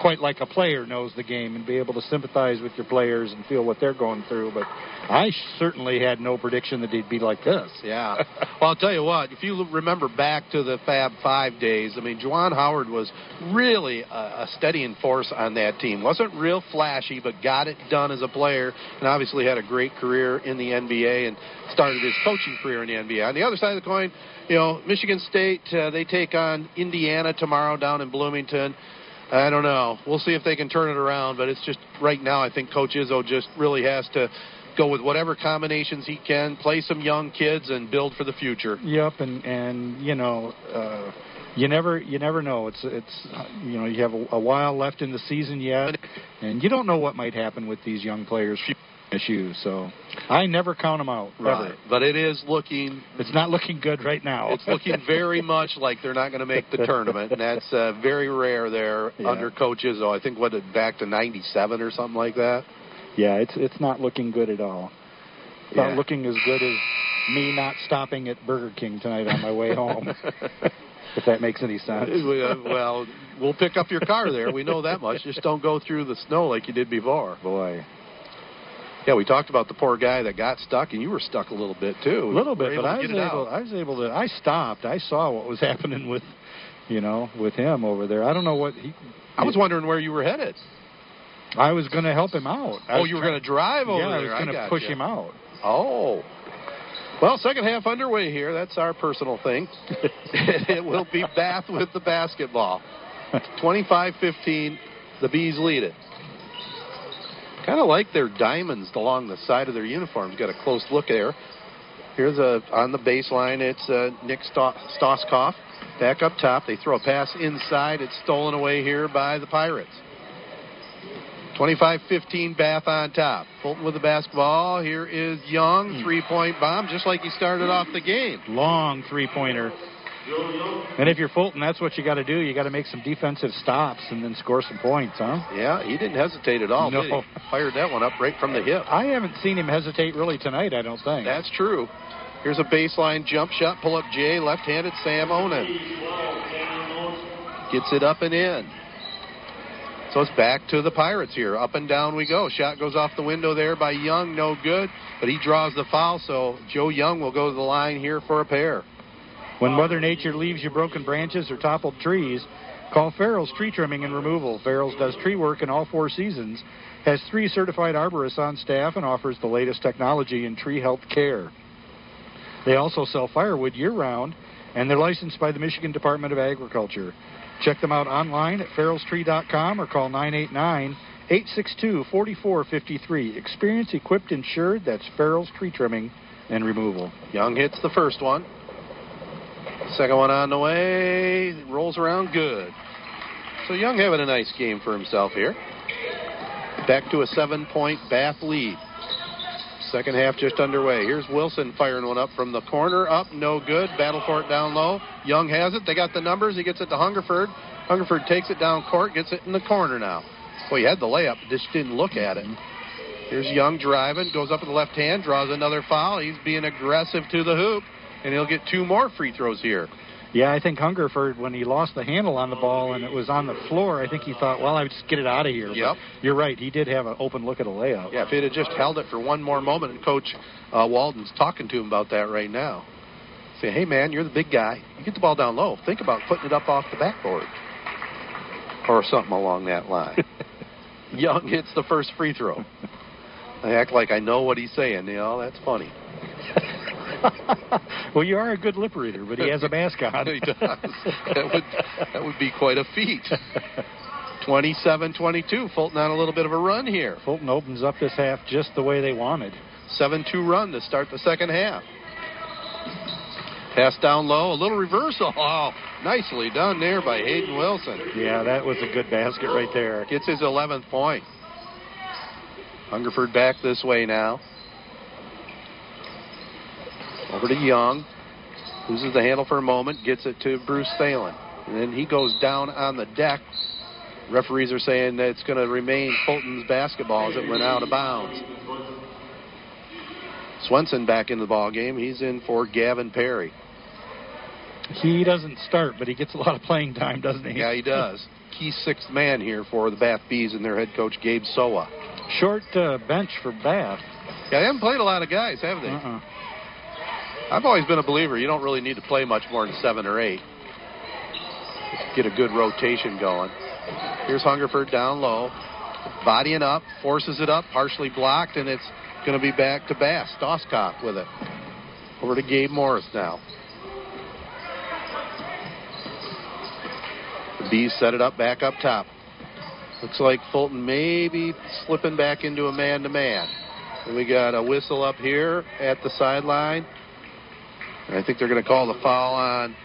quite like a player knows the game and be able to sympathize with your players and feel what they're going through. But I certainly had no prediction that he'd be like this. *laughs* Yeah. well, I'll tell you what. If you remember back to the Fab Five days, I mean, Juwan Howard was really a, a steadying force on that team. wasn't real flashy, but got it done as a player, and obviously had a great career in the NBA and started his coaching career in the NBA. On the other side of the coin, you know, Michigan State uh, they take on Indiana tomorrow down in Bloomington. I don't know. We'll see if they can turn it around, but it's just right now. I think Coach Izzo just really has to go with whatever combinations he can, play some young kids, and build for the future. Yep, and and you know, uh, you never you never know. It's it's you know you have a, a while left in the season yet, and you don't know what might happen with these young players. Issues, so I never count them out. Right. Ever. But it is looking. It's not looking good right now. It's looking very much like they're not going to make the tournament, and that's uh, very rare there Yeah. under coaches. Izzo. I think what back to '97 or something like that. Yeah, it's it's not looking good at all. It's not looking as good as me not stopping at Burger King tonight on my way home. *laughs* if that makes any sense. Uh, well, we'll pick up your car there. We know that much. Just don't go through the snow like you did before. Boy. Yeah, we talked about the poor guy that got stuck, and you were stuck a little bit too. A little bit, but I was able. out. I was able to. I stopped. I saw what was *laughs* happening with, you know, with him over there. I don't know what he. I was wondering where you were headed. I was going to help him out. I Oh, you were going to drive over yeah, there. I was going to push him out. Oh. Well, second half underway here. That's our personal thing. *laughs* it will be Bath with the basketball. *laughs* 25-15, the Bees lead it. Kind of like their diamonds along the side of their uniforms. Got a close look there. Here's a on the baseline. It's uh, Nick Sto- Stoskoff. Back up top. They throw a pass inside. It's stolen away here by the Pirates. 25-15 Bath on top. Fulton with the basketball. Here is Young. Three-point bomb, just like he started off the game. Long three pointer. And if you're Fulton, that's what you got to do. You got to make some defensive stops and then score some points, huh? Yeah, he didn't hesitate at all. No. Fired that one up right from the hip. I haven't seen him hesitate really tonight. I don't think. That's true. Here's a baseline jump shot. Pull up Jay. Left-handed Sam Onan. Gets it up and in. So it's back to the Pirates here. Up and down we go. Shot goes off the window there by Young. No good. But he draws the foul, so Joe Young will go to the line here for a pair. When Mother Nature leaves you broken branches or toppled trees, call Farrell's Tree Trimming and Removal. Farrell's does tree work in all four seasons, has three certified arborists on staff, and offers the latest technology in tree health care. They also sell firewood year round, and they're licensed by the Michigan Department of Agriculture. Check them out online at farrellstree.com or call 989 862 4453. Experience equipped insured. That's Farrell's Tree Trimming and Removal. Young hits the first one. Second one on the way. Rolls around good. So Young having a nice game for himself here. Back to a seven point Bath lead. Second half just underway. Here's Wilson firing one up from the corner. Up, no good. Battle for it down low. Young has it. They got the numbers. He gets it to Hungerford. Hungerford takes it down court, gets it in the corner now. Well, he had the layup, just didn't look at it. Here's Young driving, goes up with the left hand, draws another foul. He's being aggressive to the hoop, and he'll get two more free throws here. Yeah, I think Hungerford, when he lost the handle on the ball and it was on the floor, I think he thought, well, I would just get it out of here. But Yep. you're right. He did have an open look at a layup. Yeah, if he'd have just held it for one more moment, and Coach uh, Walden's talking to him about that right now. Say, hey, man, you're the big guy. You get the ball down low. Think about putting it up off the backboard. *laughs* Or something along that line. *laughs* Young hits the first free throw. I act like I know what he's saying. You know, that's funny. *laughs* *laughs* well, you are a good lip reader, but he has a mask on. *laughs* he does. That would, that would be quite a feat. 27-22. Fulton on a little bit of a run here. Fulton opens up this half just the way they wanted. 7-2 run to start the second half. Pass down low, a little reversal. Oh, nicely done there by Hayden Wilson. Yeah, that was a good basket right there. Gets his 11th point. Hungerford back this way now. Over to Young. Loses the handle for a moment, gets it to Bruce Thalen. And then he goes down on the deck. Referees are saying that it's going to remain Fulton's basketball as it went out of bounds. Swenson back in the ball game. He's in for Gavin Perry. He doesn't start, but he gets a lot of playing time, doesn't he? Yeah, he does. Key sixth man here for the Bath Bees and their head coach Gabe Soa. Short uh, bench for Bath. Yeah, they haven't played a lot of guys, have they? Uh-uh. I've always been a believer. You don't really need to play much more than seven or eight. Get a good rotation going. Here's Hungerford down low, bodying up, forces it up, partially blocked, and it's going to be back to Bath. Stoskoff with it. Over to Gabe Morris now. The Bees set it up back up top. Looks like Fulton maybe slipping back into a man-to-man. We got a whistle up here at the sideline. And I think they're going to call the foul on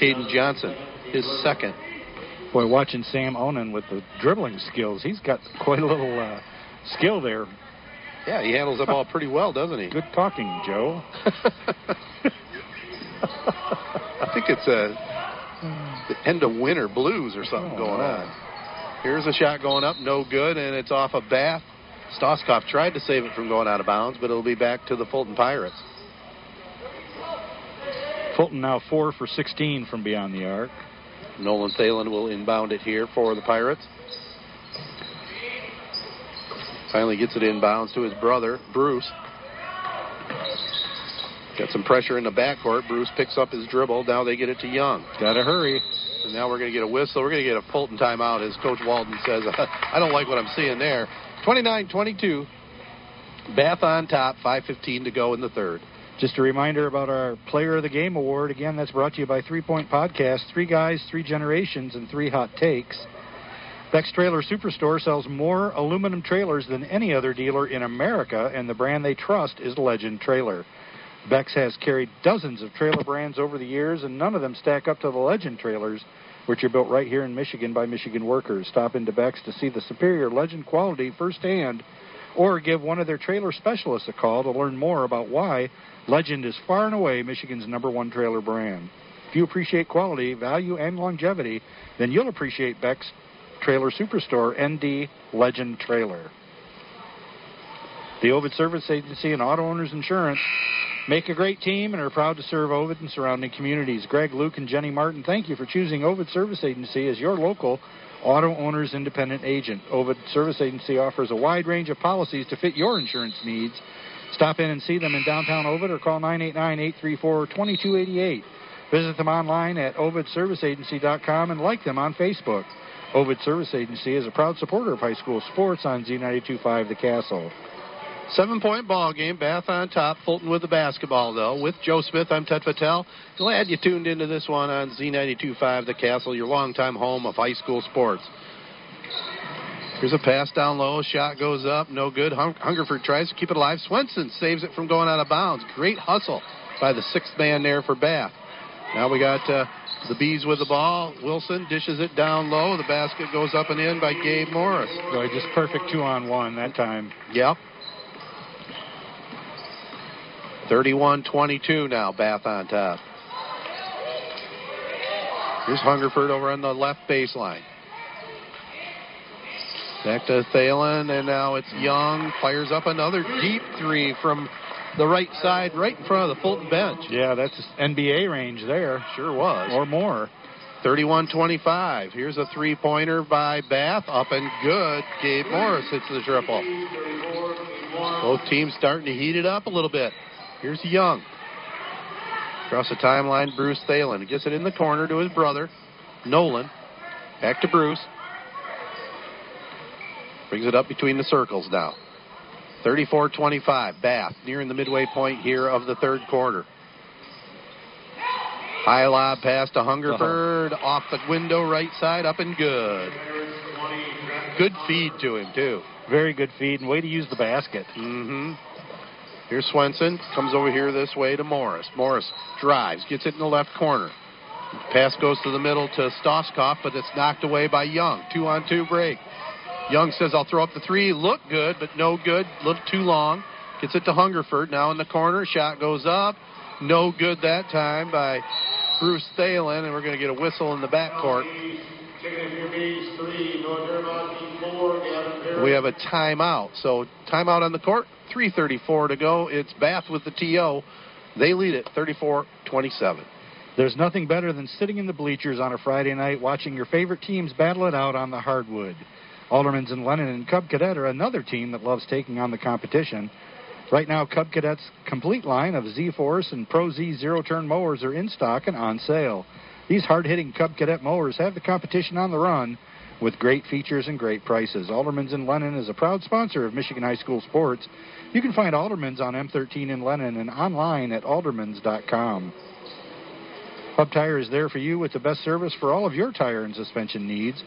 Caden Johnson, his second. Boy, watching Sam Onan with the dribbling skills, he's got quite a little uh, skill there. Yeah, he handles the ball pretty well, doesn't he? Good talking, Joe. *laughs* *laughs* I think it's a the end of winter blues or something Oh, going on. Here's a shot going up, no good, and it's off a Bath. Stoskoff tried to save it from going out of bounds, but it'll be back to the Fulton Pirates. Fulton now four for 16 from beyond the arc. Nolan Thalen will inbound it here for the Pirates. Finally gets it inbounds to his brother, Bruce. Got some pressure in the backcourt. Bruce picks up his dribble. Now they get it to Young. Got to hurry. And now we're going to get a whistle. We're going to get a Fulton timeout, as Coach Walden says. *laughs* I don't like what I'm seeing there. 29 22. Bath on top, 5.15 to go in the third. Just a reminder about our Player of the Game award. Again, that's brought to you by Three Point Podcast. Three guys, three generations, and three hot takes. Beck's Trailer Superstore sells more aluminum trailers than any other dealer in America, and the brand they trust is Legend Trailer. Beck's has carried dozens of trailer brands over the years, and none of them stack up to the Legend trailers, which are built right here in Michigan by Michigan workers. Stop into Beck's to see the superior Legend quality firsthand, or give one of their trailer specialists a call to learn more about why Legend is far and away Michigan's number one trailer brand. If you appreciate quality, value, and longevity, then you'll appreciate Beck's Trailer Superstore ND Legend Trailer. The Ovid Service Agency and Auto Owners Insurance make a great team and are proud to serve Ovid and surrounding communities. Greg, Luke, and Jenny Martin, thank you for choosing Ovid Service Agency as your local auto owner's independent agent. Ovid Service Agency offers a wide range of policies to fit your insurance needs. Stop in and see them in downtown Ovid or call 989-834-2288. Visit them online at ovidserviceagency.com and like them on Facebook. Ovid Service Agency is a proud supporter of high school sports on Z925 The Castle. Seven point ball game. Bath on top. Fulton with the basketball, though. With Joe Smith, I'm Ted Patel. Glad you tuned into this one on Z92.5 The Castle, your longtime home of high school sports. Here's a pass down low. Shot goes up. No good. Hung- Hungerford tries to keep it alive. Swenson saves it from going out of bounds. Great hustle by the sixth man there for Bath. Now we got uh, the Bees with the ball. Wilson dishes it down low. The basket goes up and in by Gabe Morris. Boy, just perfect two on one that time. Yep. 31-22 now, Bath on top. Here's Hungerford over on the left baseline. Back to Thalen, and now it's Young. Fires up another deep three from the right side, right in front of the Fulton bench. Yeah, that's NBA range there. Sure was. Or more. 31-25. Here's a three-pointer by Bath. Up and good. Gabe Morris hits the triple. Both teams starting to heat it up a little bit. Here's Young. Across the timeline, Bruce Thalen gets it in the corner to his brother, Nolan. Back to Bruce. Brings it up between the circles now. 34-25, Bath, nearing the midway point here of the third quarter. High lob pass to Hungerford, off the window, right side, up and good. Good feed to him, too. Very good feed and way to use the basket. Mm-hmm. Here's Swenson. Comes over here this way to Morris. Morris drives, gets it in the left corner. Pass goes to the middle to Stoskoff, but it's knocked away by Young. Two on two break. Young says, I'll throw up the three. Look good, but no good. Little too long. Gets it to Hungerford. Now in the corner. Shot goes up. No good that time by Bruce Thalen, and we're going to get a whistle in the backcourt. We have a timeout. So timeout on the court. 3:34 to go. It's Bath with the TO. They lead it 34-27. There's nothing better than sitting in the bleachers on a Friday night watching your favorite teams battle it out on the hardwood. Aldermans and Lennon and Cub Cadet are another team that loves taking on the competition. Right now, Cub Cadet's complete line of Z Force and Pro Z zero turn mowers are in stock and on sale. These hard hitting Cub Cadet mowers have the competition on the run with great features and great prices. Aldermans in Lennon is a proud sponsor of Michigan High School Sports. You can find Aldermans on M13 in Lennon and online at aldermans.com. Hub Tire is there for you with the best service for all of your tire and suspension needs.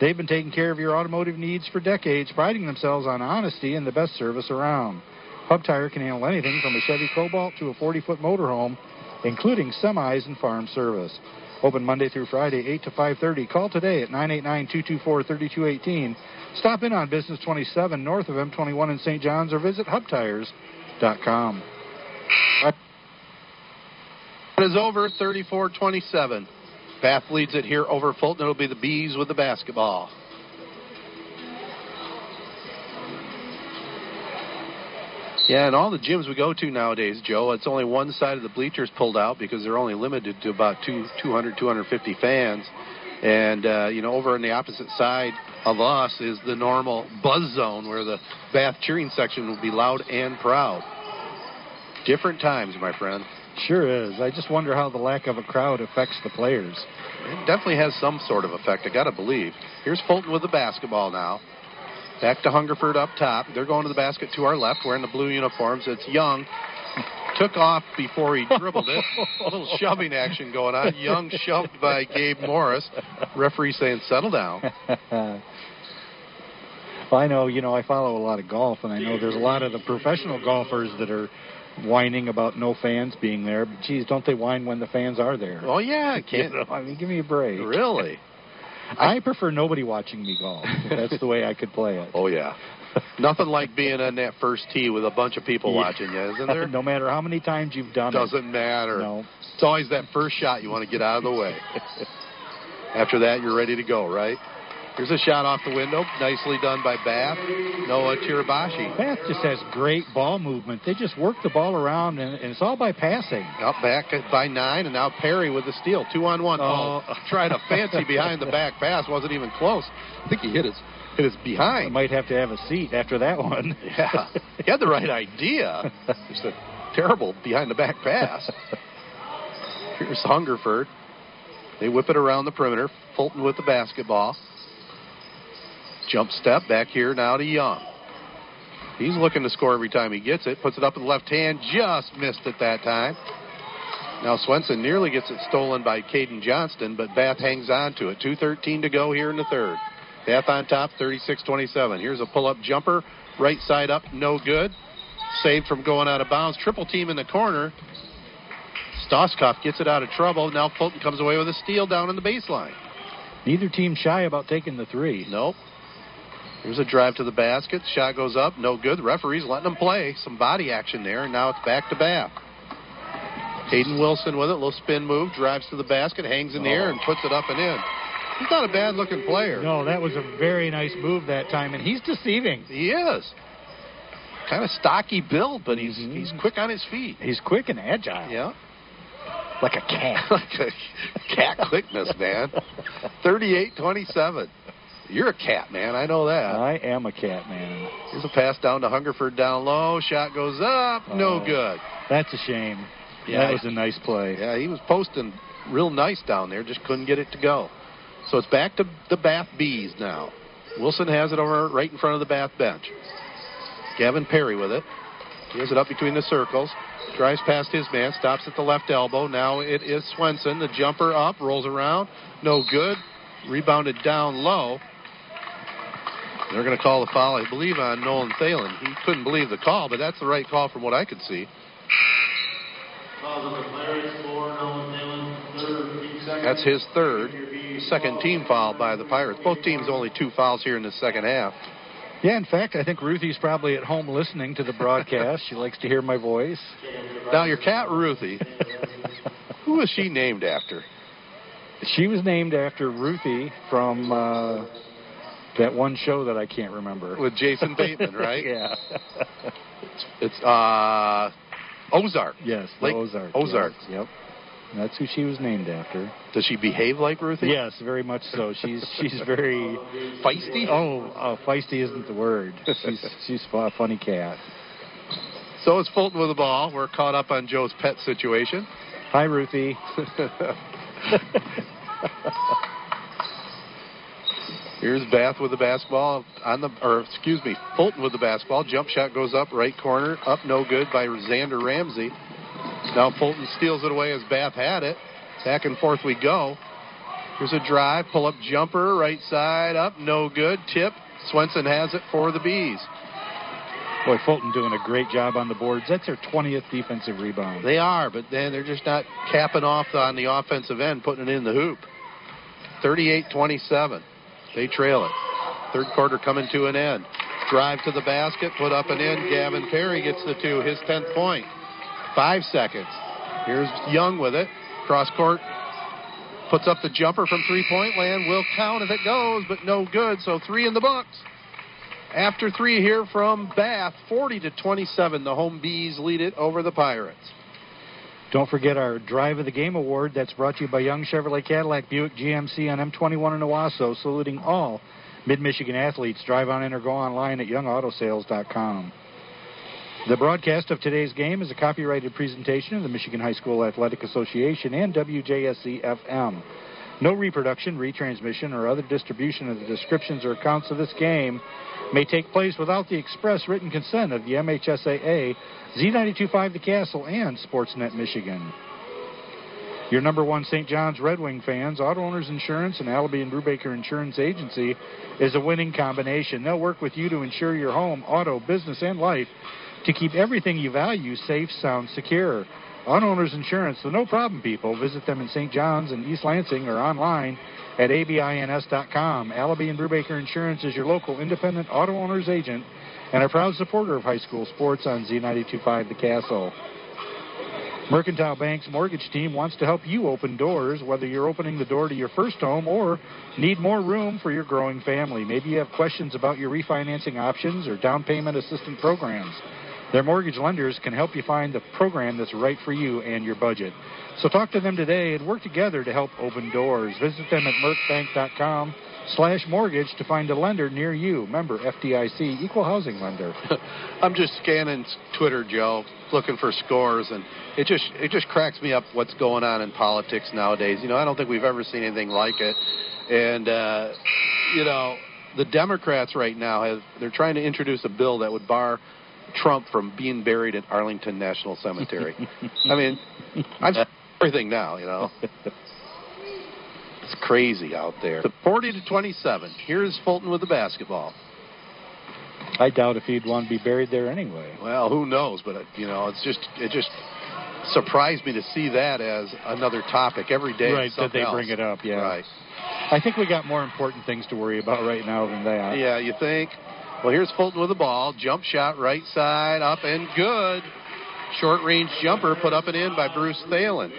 They've been taking care of your automotive needs for decades, priding themselves on honesty and the best service around. Hub Tire can handle anything from a Chevy Cobalt to a 40-foot motorhome, including semis and farm service. Open Monday through Friday, 8 to 5.30. Call today at 989-224-3218. Stop in on Business 27 north of M21 in St. John's or visit hubtires.com. It is over 34-27. Bath leads it here over Fulton. It'll be the Bees with the basketball. Yeah, and all the gyms we go to nowadays, Joe, it's only one side of the bleachers pulled out because they're only limited to about two, 200, 250 fans. And, uh, you know, over on the opposite side of us is the normal buzz zone where the Bath cheering section will be loud and proud. Different times, my friend. Sure is. I just wonder how the lack of a crowd affects the players. It definitely has some sort of effect, I got to believe. Here's Fulton with the basketball now. Back to Hungerford up top. They're going to the basket to our left, wearing the blue uniforms. It's Young. Took off before he *laughs* dribbled it. A little shoving action going on. Young shoved by Gabe Morris. Referee saying, settle down. well, *laughs* I know, you know, I follow a lot of golf, and I know there's a lot of the professional golfers that are whining about no fans being there. But geez, don't they whine when the fans are there? Oh yeah, *laughs* can't. You know, I mean, give me a break. Really? I prefer nobody watching me golf. That's the way I could play it. Oh yeah. Nothing like being on that first tee with a bunch of people Yeah. watching you, isn't there? *laughs* no matter how many times you've done it. Doesn't matter. No. It's always that first shot you want to get out of the way. *laughs* After that, you're ready to go, right? Here's a shot off the window. Nicely done by Bath. Noah Tirabashi. Bath just has great ball movement. They just work the ball around, and, and it's all by passing. Up back by nine, and now Perry with the steal. Two on one. Oh. Oh, *laughs* tried a fancy behind the back pass. Wasn't even close. I think he hit his hit his I behind. might have to have a seat after that one. *laughs* Yeah, he had the right idea. *laughs* Just a terrible behind the back pass. Here's Hungerford. They whip it around the perimeter. Fulton with the basketball. Jump step back here now to Young. He's looking to score every time he gets it. Puts it up with the left hand. Just missed it that time. Now Swenson nearly gets it stolen by Caden Johnston, but Bath hangs on to it. 2.13 to go here in the third. Bath on top, 36-27. Here's a pull-up jumper. Right side up, no good. Saved from going out of bounds. Triple team in the corner. Stoskoff gets it out of trouble. Now Fulton comes away with a steal down in the baseline. Neither team shy about taking the three. Nope. Here's a drive to the basket. Shot goes up. No good. The referee's letting them play. Some body action there. And now it's back to Bath. Hayden Wilson with it. Little spin move. Drives to the basket. Hangs in the air and oh. puts it up and in. He's not a bad looking player. No, that was a very nice move that time, and he's deceiving. He is. Kind of stocky build, but he's mm-hmm. he's quick on his feet. He's quick and agile. Yeah. Like a cat. *laughs* like a cat quickness, man. *laughs* 38-27. You're a cat, man. I know that. I am a cat man. Here's a pass down to Hungerford down low. Shot goes up. No Oh. good. That's a shame. Yeah, that was a nice play. Yeah, he was posting real nice down there, just couldn't get it to go. So it's back to the Bath Bees now. Wilson has it over right in front of the Bath bench. Gavin Perry with it. He has it up between the circles. Drives past his man, stops at the left elbow. Now it is Swenson. The jumper up, rolls around. No good. Rebounded down low. They're going to call the foul, I believe, on Nolan Thalen. He couldn't believe the call, but that's the right call from what I could see. That's his third. Second team foul by the Pirates. Both teams only two fouls here in the second half. Yeah, in fact, I think Ruthie's probably at home listening to the broadcast. she likes to hear my voice. Now, your cat, Ruthie, who was she named after? She was named after Ruthie from uh, that one show that I can't remember. With Jason Bateman, right? *laughs* yeah. It's uh, Ozark. Yes, Lake Ozark. Ozark. yes, Yep. That's who she was named after. Does she behave like Ruthie? Yes, very much so. She's she's very feisty. Oh, uh, feisty isn't the word. She's *laughs* she's a funny cat. So it's Fulton with the ball. We're caught up on Joe's pet situation. Hi, Ruthie. *laughs* Here's Bath with the basketball on the, or excuse me, Fulton with the basketball. Jump shot goes up, right corner, up no good by Xander Ramsey. Now Fulton steals it away as Bath had it. Back and forth we go. Here's a drive, pull up jumper, right side up, no good. Tip. Swenson has it for the Bees. Boy, Fulton doing a great job on the boards. That's their 20th defensive rebound. They are, but then they're just not capping off on the offensive end, putting it in the hoop. 38 27. They trail it. Third quarter coming to an end. Drive to the basket, put up and in. Gavin Perry gets the two, his 10th point. Five seconds. Here's Young with it. Cross court. Puts up the jumper from three point land. Will count if it goes, but no good. So three in the books. After three here from Bath, 40 to 27, the home bees lead it over the Pirates. Don't forget our Drive of the Game award. That's brought to you by Young Chevrolet Cadillac Buick GMC on M21 in Owosso, saluting all Mid Michigan athletes. Drive on in or go online at youngautosales.com. The broadcast of today's game is a copyrighted presentation of the Michigan High School Athletic Association and WJSC FM. No reproduction, retransmission, or other distribution of the descriptions or accounts of this game may take place without the express written consent of the MHSAA, Z925 The Castle, and Sportsnet Michigan. Your number one St. John's Red Wing fans, Auto Owners Insurance and Allaby and Brubaker Insurance Agency is a winning combination. They'll work with you to insure your home, auto, business, and life to keep everything you value safe, sound, secure. Auto Owners Insurance, the no problem people. Visit them in St. John's and East Lansing or online at abins.com. Allaby and Brubaker Insurance is your local independent auto owners agent and a proud supporter of high school sports on Z925 The Castle. Mercantile Bank's mortgage team wants to help you open doors, whether you're opening the door to your first home or need more room for your growing family. Maybe you have questions about your refinancing options or down payment assistance programs. Their mortgage lenders can help you find the program that's right for you and your budget. So talk to them today and work together to help open doors. Visit them at mercbank.com slash mortgage to find a lender near you. Member FDIC, equal housing lender. *laughs* I'm just scanning Twitter, Joe, looking for scores, and it just it just cracks me up what's going on in politics nowadays. You know, I don't think we've ever seen anything like it, and uh, you know, the Democrats right now have they're trying to introduce a bill that would bar Trump from being buried at Arlington National Cemetery. I mean, I'm everything now, you know. It's crazy out there. The 40 to 27. Here's Fulton with the basketball. I doubt if he'd want to be buried there anyway. Well, who knows? But uh, you know, it's just it just surprised me to see that as another topic every day. Right, that they else. bring it up. Yeah. Right. I think we got more important things to worry about right now than that. Yeah, you think? Well, here's Fulton with the ball. Jump shot, right side, up and good. Short range jumper put up and in by Bruce Thalen.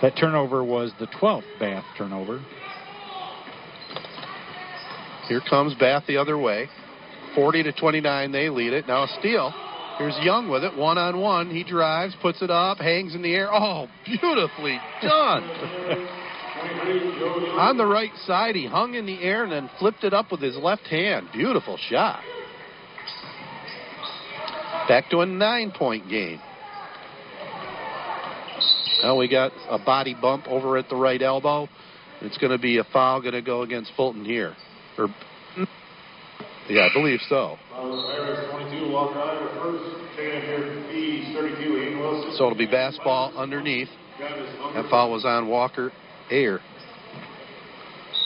That turnover was the 12th Bath turnover. Here comes Bath the other way. 40 to 29, they lead it. Now a steal. Here's Young with it, one on one. He drives, puts it up, hangs in the air. Oh, beautifully done. *laughs* on the right side, he hung in the air and then flipped it up with his left hand. Beautiful shot. Back to a nine point game. Now we got a body bump over at the right elbow. It's going to be a foul going to go against Fulton here. Or, yeah, I believe so. So it'll be basketball underneath. That foul was on Walker Ayer.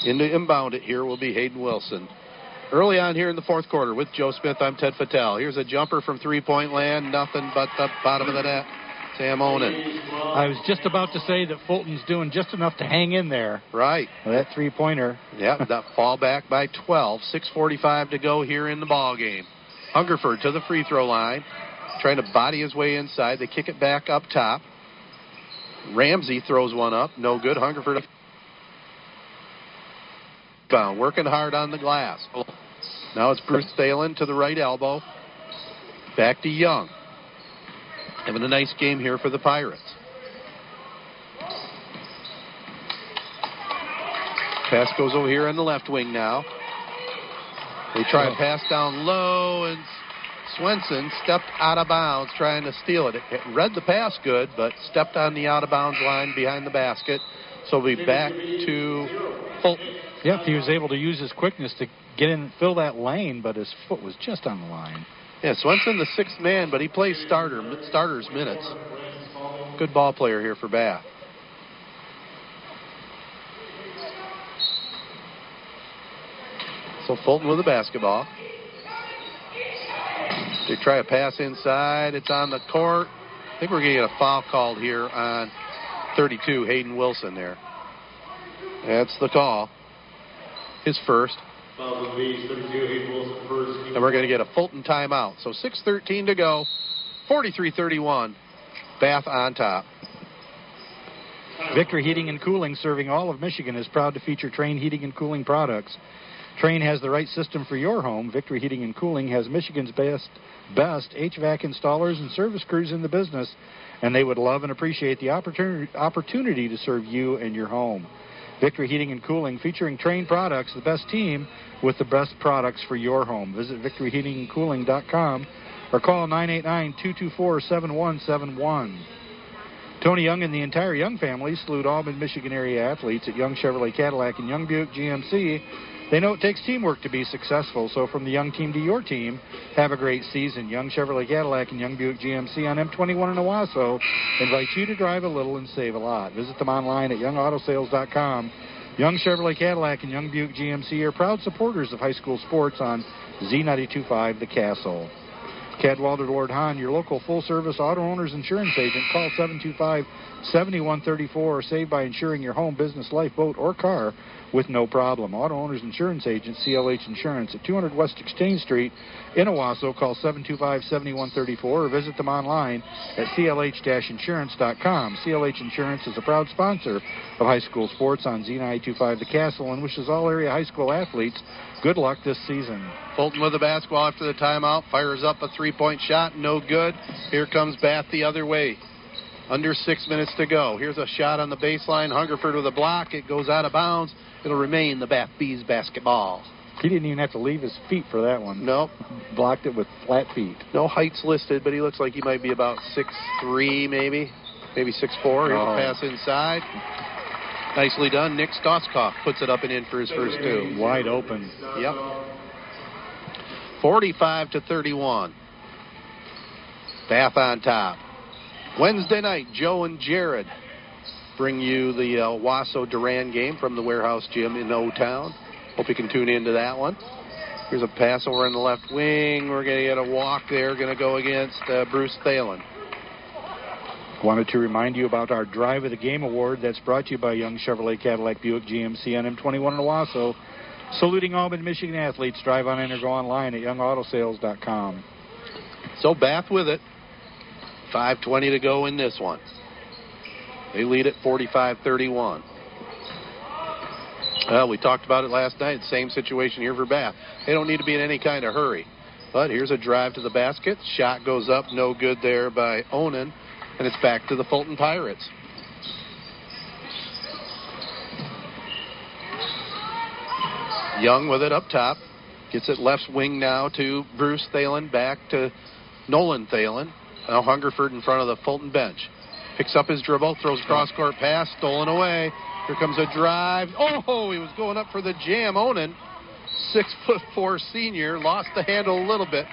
In the inbound it here will be Hayden Wilson. Early on here in the fourth quarter with Joe Smith, I'm Ted Fattel. Here's a jumper from three point land, nothing but the bottom of the net. Sam Onan. I was just about to say that Fulton's doing just enough to hang in there. Right. That three pointer. Yep, that *laughs* fall back by 12. 6.45 to go here in the ball game. Hungerford to the free throw line, trying to body his way inside. They kick it back up top. Ramsey throws one up. No good. Hungerford bound, working hard on the glass. Now it's Bruce Thalen to the right elbow. Back to Young. Having a nice game here for the Pirates. Pass goes over here on the left wing now. They try a oh. pass down low, and Swenson stepped out of bounds trying to steal it. It read the pass good, but stepped on the out of bounds line behind the basket. So we'll be back to Fulton. Yep, he was able to use his quickness to get in, fill that lane, but his foot was just on the line. Yeah, Swenson the sixth man, but he plays starter starters minutes. Good ball player here for Bath. So Fulton with the basketball. They try a pass inside. It's on the court. I think we're going to get a foul called here on 32, Hayden Wilson there. That's the call. His first. And we're going to get a Fulton timeout. So 6.13 to go. 43-31. Bath on top. Victory Heating and Cooling, serving all of Michigan, is proud to feature Trane Heating and Cooling products. Trane has the right system for your home. Victory Heating and Cooling has Michigan's best best HVAC installers and service crews in the business, and they would love and appreciate the opportunity opportunity to serve you and your home. Victory Heating and Cooling, featuring Trane products, the best team with the best products for your home. Visit victoryheatingandcooling.com or call 989-224-7171. Tony Young and the entire Young family salute all mid-Michigan area athletes at Young Chevrolet Cadillac and Young Buick GMC. They know it takes teamwork to be successful, so from the Young team to your team, have a great season. Young Chevrolet Cadillac and Young Buick GMC on M21 in Owosso invite you to drive a little and save a lot. Visit them online at youngautosales.com. Young Chevrolet Cadillac and Young Buick GMC are proud supporters of high school sports on Z925 The Castle. Cadwalder Lord Hahn, your local full service auto owner's insurance agent. Call 725 7134 or save by insuring your home, business, life, boat, or car with no problem. Auto Owners Insurance Agent, CLH Insurance at 200 West Exchange Street in Owosso. Call 725-7134 or visit them online at clh-insurance.com. CLH Insurance is a proud sponsor of high school sports on Z925 The Castle and wishes all area high school athletes good luck this season. Fulton with the basketball after the timeout. Fires up a three-point shot. No good. Here comes Bath the other way. Under six minutes to go. Here's a shot on the baseline. Hungerford with a block. It goes out of bounds. It'll remain the Bath Bees basketball. He didn't even have to leave his feet for that one. Nope. Blocked it with flat feet. No heights listed, but he looks like he might be about six three, maybe. Maybe six four. Here's Oh. a pass inside. Nicely done. Nick Stoskoff puts it up and in for his first two. Wide open. Yep. 45 to 31. Bath on top. Wednesday night, Joe and Jared bring you the uh, Wasso Durand game from the warehouse gym in O Town. Hope you can tune into that one. Here's a pass over in the left wing. We're going to get a walk there. Going to go against uh, Bruce Thalen. Wanted to remind you about our Drive of the Game award that's brought to you by Young Chevrolet Cadillac Buick GMC on M21 in Owosso. Saluting all mid-Michigan athletes. Drive on in or go online at youngautosales.com. So Bath with it. 5.20 to go in this one. They lead at 45 31. Well, we talked about it last night. Same situation here for Bath. They don't need to be in any kind of hurry. But here's a drive to the basket. Shot goes up, no good there by Onan. And it's back to the Fulton Pirates. Young with it up top. Gets it left wing now to Bruce Thalen. Back to Nolan Thalen. Now Hungerford in front of the Fulton bench. Picks up his dribble, throws cross court pass, stolen away. Here comes a drive. Oh, he was going up for the jam. Onan, six foot four senior, lost the handle a little bit.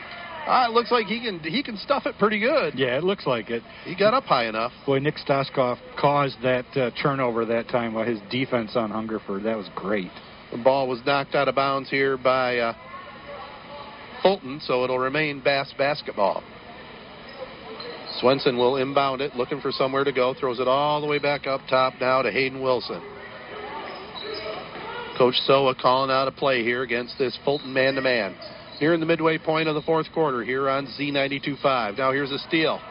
Ah, it looks like he can he can stuff it pretty good. Yeah, it looks like it. He got up high enough. Boy, Nick Stoskoff caused that uh, turnover that time by his defense on Hungerford. That was great. The ball was knocked out of bounds here by uh, Fulton, so it'll remain Bath basketball. Swenson will inbound it, looking for somewhere to go. Throws it all the way back up top now to Hayden Wilson. Coach Soa calling out a play here against this Fulton man to man. Nearing the midway point of the fourth quarter here on Z92.5. Now here's a steal.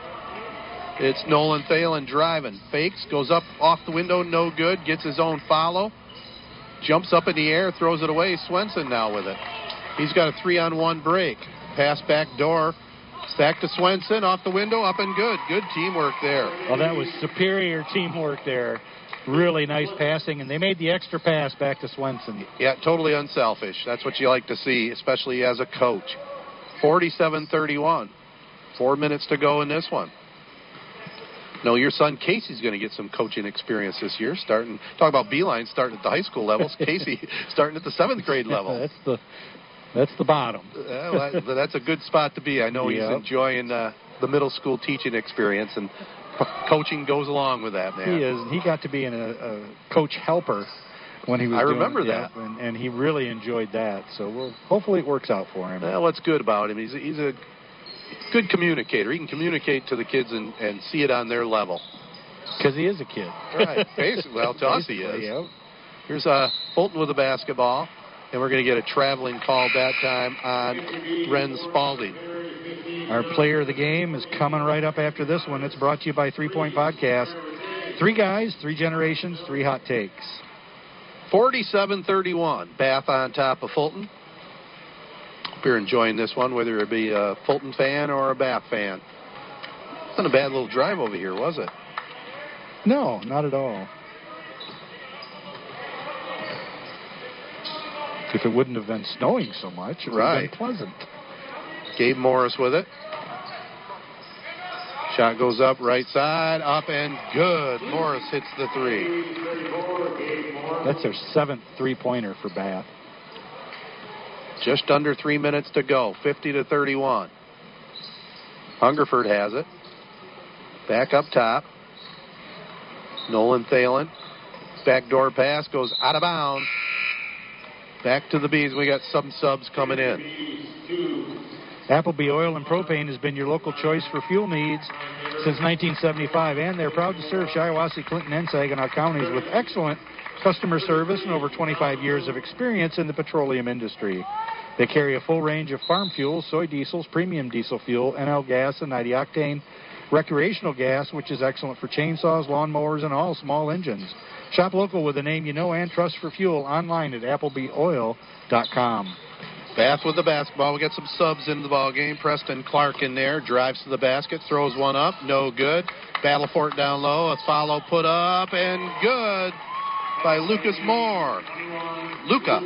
It's Nolan Thalen driving. Fakes, goes up off the window, no good. Gets his own follow. Jumps up in the air, throws it away. Swenson now with it. He's got a three on one break. Pass back door. Back to Swenson, off the window, up and good. Good teamwork there. Well, that was superior teamwork there. Really nice passing, and they made the extra pass back to Swenson. Yeah, totally unselfish. That's what you like to see, especially as a coach. 47 31. Four minutes to go in this one. No, your son Casey's going to get some coaching experience this year. Starting, talk about Beilein starting at the high school levels. *laughs* Casey starting at the seventh grade *laughs* level. that's the that's the bottom. Uh, well, that's a good spot to be. I know Yep. he's enjoying uh, the middle school teaching experience, and *laughs* coaching goes along with that, man. He is. He got to be in a, a coach helper when he was. I remember yeah, that. and, and he really enjoyed that. So we'll hopefully it works out for him. Well, what's good about him? He's a, he's a good communicator. He can communicate to the kids and, and see it on their level. Because he is a kid. Right. *laughs* Basically, well, to us he is. yeah. Here's uh, Fulton with the basketball, and we're going to get a traveling call that time on Ren Spalding. Our player of the game is coming right up after this one. It's brought to you by Three Point Podcast. Three guys, three generations, three hot takes. 47-31, Bath on top of Fulton. Hope you're enjoying this one, whether it be a Fulton fan or a Bath fan. Wasn't a bad little drive over here, was it? No, not at all. If it wouldn't have been snowing so much, it would Right. have been pleasant. Gabe Morris with it. Shot goes up, right side, up and good. Morris hits the three. That's their seventh three-pointer for Bath. Just under three minutes to go, 50 to 31. Hungerford has it. Back up top. Nolan Thalen. Backdoor pass goes out of bounds. Back to the bees. We got some subs coming in. Appleby Oil and Propane has been your local choice for fuel needs since 1975, and they're proud to serve Shiawassee, Clinton, and Saginaw counties with excellent customer service and over 25 years of experience in the petroleum industry. They carry a full range of farm fuels, soy diesels, premium diesel fuel, NL gas, and 90 octane recreational gas, which is excellent for chainsaws, lawnmowers, and all small engines. Shop local with a name you know and trust for fuel online at applebyoil.com. Bath with the basketball. We got some subs into the ball game. Preston Clark in there drives to the basket, throws one up, no good. Battle for it down low. A follow put up and good by Lucas Moore. Luca.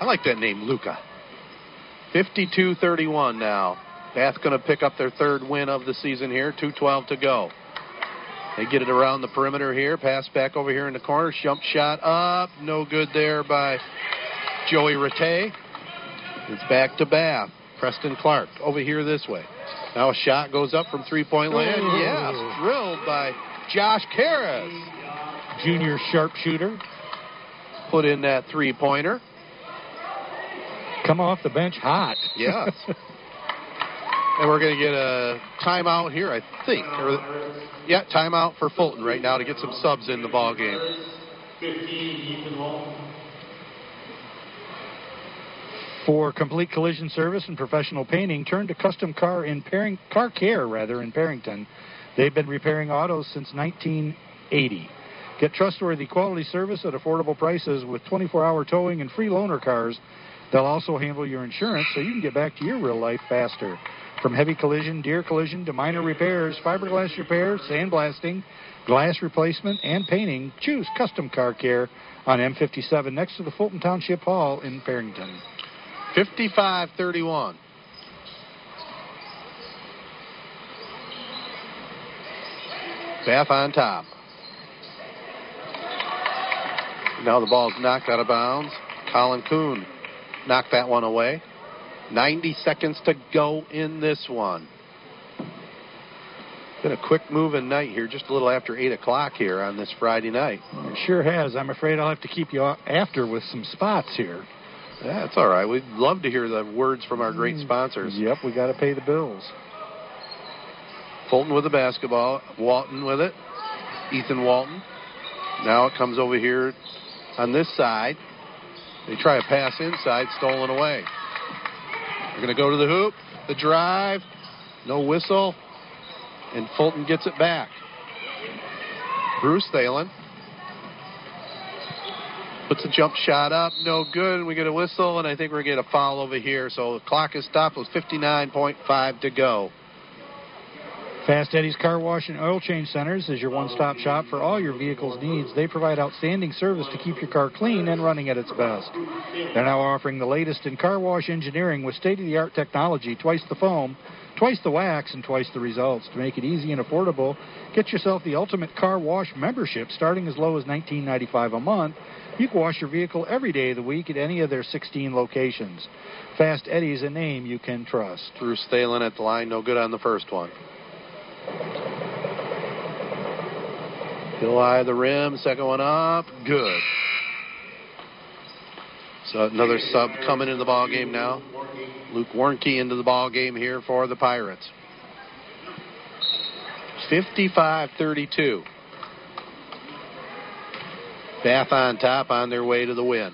I like that name, Luca. 52-31 now. Bath going to pick up their third win of the season here. 2:12 to go. They get it around the perimeter here. Pass back over here in the corner. Jump shot up. No good there by Joey Rattay. It's back to Bath. Preston Clark over here this way. Now a shot goes up from three point land. Ooh. Yes, drilled by Josh Karras. Junior sharpshooter. Put in that three pointer. Come off the bench hot. Yes. *laughs* and we're going to get a timeout here, I think. Or, yeah, timeout for Fulton right now to get some subs in the ball game. For complete collision service and professional painting, turn to Custom Car in Paring, Car Care rather in Perrinton. They've been repairing autos since 1980. Get trustworthy quality service at affordable prices with 24-hour towing and free loaner cars. They'll also handle your insurance so you can get back to your real life faster. From heavy collision, deer collision to minor repairs, fiberglass repairs, sandblasting, glass replacement, and painting, choose Custom Car Care on M57 next to the Fulton Township Hall in Perrinton. 55 31. Bath on top. Now the ball's knocked out of bounds. Colin Kuhn knocked that one away. 90 seconds to go in this one. Been a quick moving night here, just a little after 8 o'clock here on this Friday night. It sure has. I'm afraid I'll have to keep you after with some spots here. That's all right. We'd love to hear the words from our great mm. sponsors. Yep, we got to pay the bills. Fulton with the basketball. Walton with it. Ethan Walton. Now it comes over here on this side. They try a pass inside, stolen away. They're going to go to the hoop. The drive. No whistle. And Fulton gets it back. Bruce Thalen puts a jump shot up. No good. We get a whistle, and I think we're going to get a foul over here. So the clock is stopped with 59.5 to go. Fast Eddie's Car Wash and Oil Change Centers is your one stop shop for all your vehicle's needs. They provide outstanding service to keep your car clean and running at its best. They're now offering the latest in car wash engineering with state of the art technology, twice the foam, twice the wax, and twice the results. To make it easy and affordable, get yourself the ultimate car wash membership starting as low as $19.95 a month. You can wash your vehicle every day of the week at any of their 16 locations. Fast Eddie's a name you can trust. Bruce Thalen at the line. No good on the first one. Still eye the rim. Second one up. Good. So another sub coming into the ball game now. Luke Warnke into the ball game here for the Pirates. 55-32. Bath on top on their way to the win.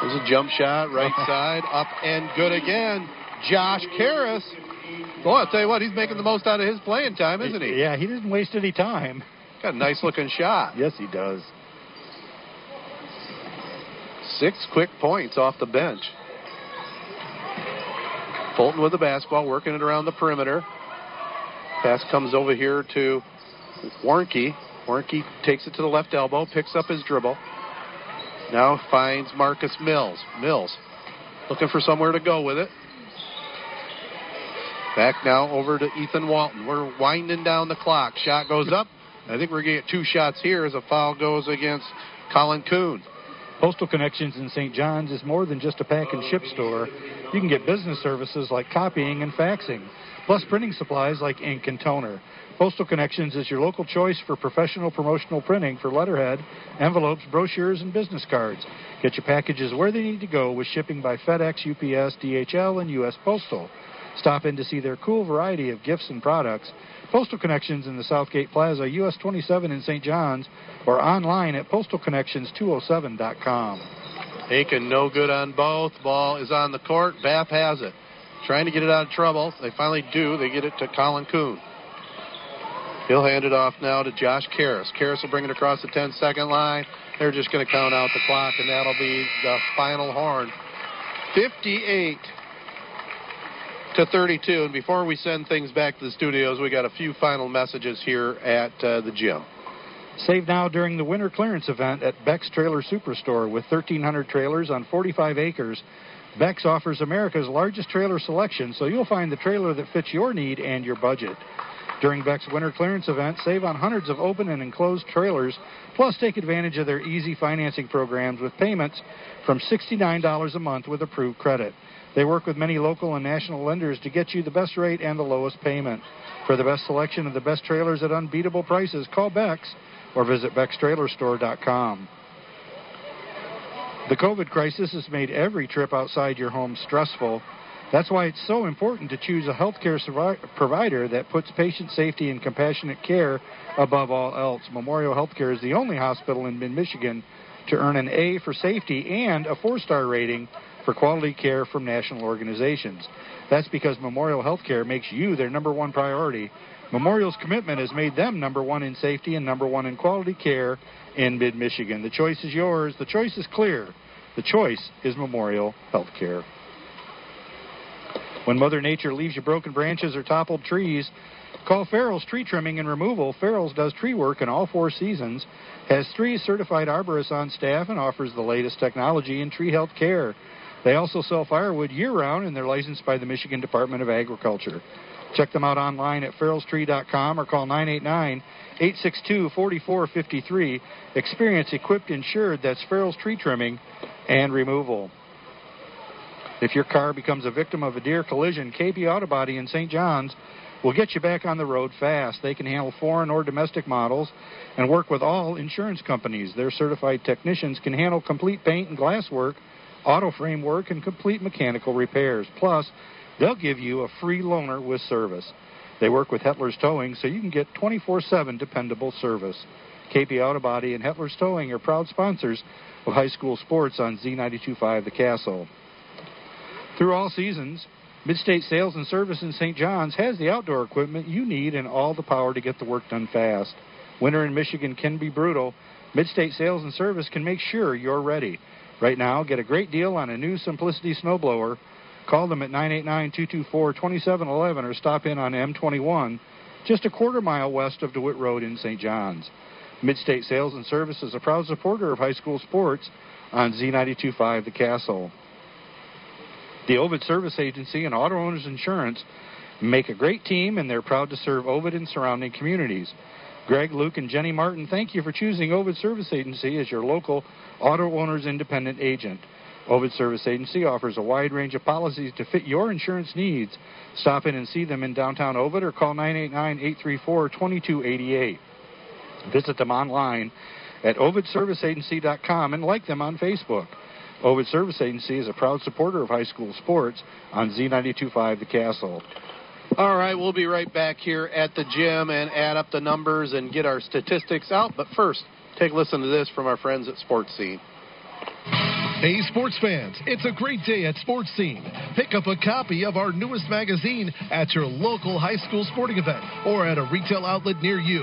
There's a jump shot, right *laughs* side, up and good again. Josh Karras. Boy, I'll tell you what, he's making the most out of his playing time, isn't he? Yeah, he didn't waste any time. Got a nice looking shot. Yes, he does. Six quick points off the bench. Fulton with the basketball, working it around the perimeter. Pass comes over here to Warnke. Warnke takes it to the left elbow, picks up his dribble. Now finds Marcus Mills. Mills looking for somewhere to go with it. Back now over to Ethan Walton. We're winding down the clock. Shot goes up. I think we're going to get two shots here as a foul goes against Colin Kuhn. Postal Connections in St. John's is more than just a pack and ship store. You can get business services like copying and faxing, plus printing supplies like ink and toner. Postal Connections is your local choice for professional promotional printing for letterhead, envelopes, brochures, and business cards. Get your packages where they need to go with shipping by FedEx, UPS, DHL, and U.S. Postal. Stop in to see their cool variety of gifts and products. Postal Connections in the Southgate Plaza, US 27 in St. John's, or online at postalconnections207.com. Aiken no good on both. Ball is on the court. Bath has it. Trying to get it out of trouble. They finally do. They get it to Colin Kuhn. He'll hand it off now to Josh Karras. Karras will bring it across the 10 second line. They're just going to count out the clock, and that'll be the final horn. 58 to 32. And before we send things back to the studios, we got a few final messages here at uh, the gym. Save now during the winter clearance event at Beck's Trailer Superstore with 1,300 trailers on 45 acres. Beck's offers America's largest trailer selection, so you'll find the trailer that fits your need and your budget. During Beck's winter clearance event, save on hundreds of open and enclosed trailers, plus take advantage of their easy financing programs with payments from $69 a month with approved credit. They work with many local and national lenders to get you the best rate and the lowest payment. For the best selection of the best trailers at unbeatable prices, call Beck's or visit Beck'sTrailerStore.com. The COVID crisis has made every trip outside your home stressful. That's why it's so important to choose a healthcare provider that puts patient safety and compassionate care above all else. Memorial Healthcare is the only hospital in mid Michigan to earn an A for safety and a four star rating for quality care from national organizations. That's because Memorial Healthcare makes you their number one priority. Memorial's commitment has made them number one in safety and number one in quality care in mid Michigan. The choice is yours. The choice is clear. The choice is Memorial Healthcare. When Mother Nature leaves you broken branches or toppled trees, call Farrell's Tree Trimming and Removal. Farrell's does tree work in all four seasons, has three certified arborists on staff, and offers the latest technology in tree health care. They also sell firewood year round, and they're licensed by the Michigan Department of Agriculture. Check them out online at farrellstree.com or call 989 862 4453. Experience equipped insured. That's Farrell's Tree Trimming and Removal. If your car becomes a victim of a deer collision, KP Auto Body in St. John's will get you back on the road fast. They can handle foreign or domestic models and work with all insurance companies. Their certified technicians can handle complete paint and glass work, auto frame work, and complete mechanical repairs. Plus, they'll give you a free loaner with service. They work with Hetler's Towing, so you can get 24 7 dependable service. KP Auto Body and Hetler's Towing are proud sponsors of high school sports on Z925 The Castle. Through all seasons, Midstate Sales and Service in St. John's has the outdoor equipment you need and all the power to get the work done fast. Winter in Michigan can be brutal. Midstate Sales and Service can make sure you're ready. Right now, get a great deal on a new Simplicity snowblower. Call them at 989-224-2711 or stop in on M21, just a quarter mile west of DeWitt Road in St. John's. Midstate Sales and Service is a proud supporter of high school sports on Z925 The Castle. The Ovid Service Agency and Auto Owners Insurance make a great team, and they're proud to serve Ovid and surrounding communities. Greg, Luke, and Jenny Martin, thank you for choosing Ovid Service Agency as your local auto owner's independent agent. Ovid Service Agency offers a wide range of policies to fit your insurance needs. Stop in and see them in downtown Ovid or call 989 834 2288. Visit them online at ovidserviceagency.com and like them on Facebook. Ovid Service Agency is a proud supporter of high school sports on Z925 The Castle. All right, we'll be right back here at the gym and add up the numbers and get our statistics out. But first, take a listen to this from our friends at Sports Scene. Hey, sports fans, it's a great day at Sports Scene. Pick up a copy of our newest magazine at your local high school sporting event or at a retail outlet near you.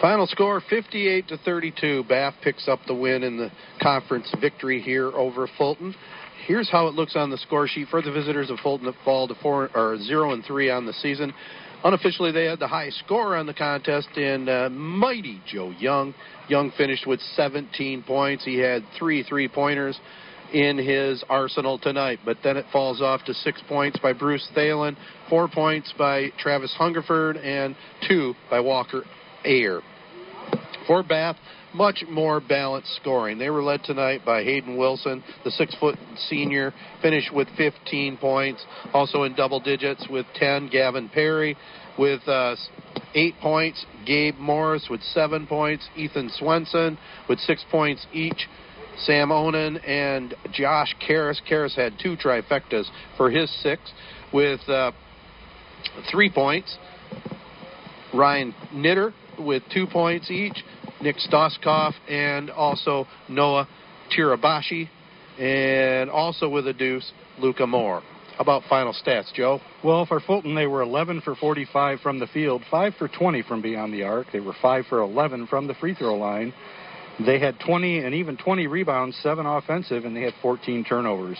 Final score 58 to 32. Bath picks up the win in the conference victory here over Fulton. Here's how it looks on the score sheet for the visitors of Fulton that fall to four or zero and three on the season. Unofficially, they had the high score on the contest in uh, mighty Joe Young. Young finished with 17 points. He had three three pointers in his arsenal tonight. But then it falls off to six points by Bruce Thalen, four points by Travis Hungerford, and two by Walker Ayer. For Bath, much more balanced scoring. They were led tonight by Hayden Wilson, the six foot senior, finished with 15 points. Also in double digits with 10, Gavin Perry with uh, eight points, Gabe Morris with seven points, Ethan Swenson with six points each. Sam Onan and Josh Karras. Karras had two trifectas for his six with uh, three points. Ryan Knitter with two points each. Nick Stoskoff and also Noah Tirabashi. And also with a deuce, Luca Moore. How about final stats, Joe? Well, for Fulton, they were 11 for 45 from the field, 5 for 20 from beyond the arc. They were 5 for 11 from the free throw line. They had 20 and even 20 rebounds, 7 offensive, and they had 14 turnovers.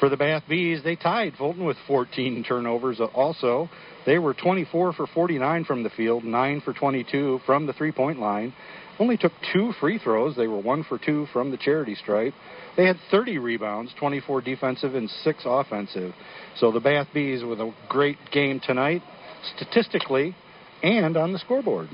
For the Bath Bees, they tied Fulton with 14 turnovers also. They were 24 for 49 from the field, 9 for 22 from the three point line. Only took two free throws. They were 1 for 2 from the charity stripe. They had 30 rebounds, 24 defensive and 6 offensive. So the Bath Bees with a great game tonight, statistically and on the scoreboard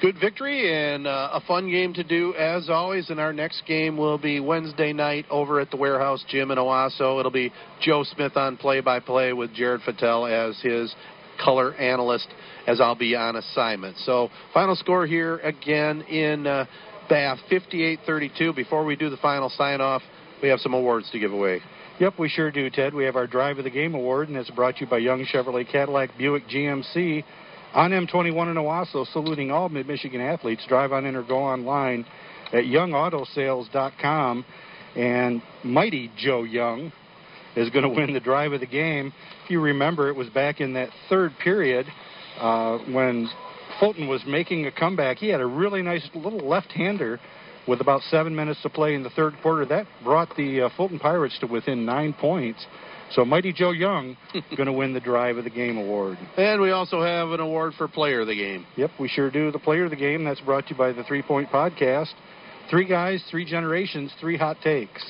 good victory and uh, a fun game to do as always. And our next game will be Wednesday night over at the Warehouse Gym in Owosso. It'll be Joe Smith on play-by-play with Jared Fattel as his color analyst, as I'll be on assignment. So final score here again in uh, Bath, 58-32. Before we do the final sign-off, we have some awards to give away. Yep, we sure do, Ted. We have our Drive of the Game Award, and it's brought to you by Young Chevrolet Cadillac Buick GMC on M21 in Owosso, saluting all Mid Michigan athletes. Drive on in or go online at youngautosales.com. And mighty Joe Young is going to win the drive of the game. If you remember, it was back in that third period uh, when Fulton was making a comeback. He had a really nice little left hander with about seven minutes to play in the third quarter. That brought the uh, Fulton Pirates to within nine points. So Mighty Joe Young *laughs* going to win the Drive of the Game award. And we also have an award for Player of the Game. Yep, we sure do. The Player of the Game that's brought to you by the Three Point Podcast. Three guys, three generations, three hot takes.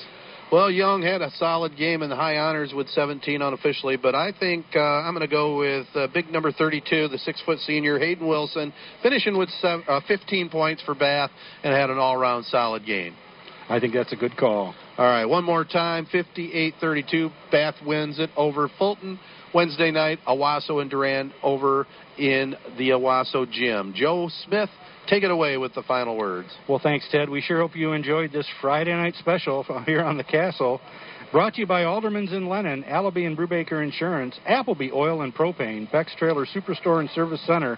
Well, Young had a solid game in the high honors with 17 unofficially, but I think uh, I'm going to go with uh, big number 32, the six foot senior Hayden Wilson, finishing with seven, uh, 15 points for Bath and had an all round solid game. I think that's a good call. All right, one more time 58 32. Bath wins it over Fulton. Wednesday night, Owosso and Durand over in the Owosso gym. Joe Smith, take it away with the final words. Well, thanks, Ted. We sure hope you enjoyed this Friday night special *laughs* here on the Castle. Brought to you by Aldermans in Lennon, Allaby and Brubaker Insurance, Appleby Oil and Propane, Beck's Trailer Superstore and Service Center,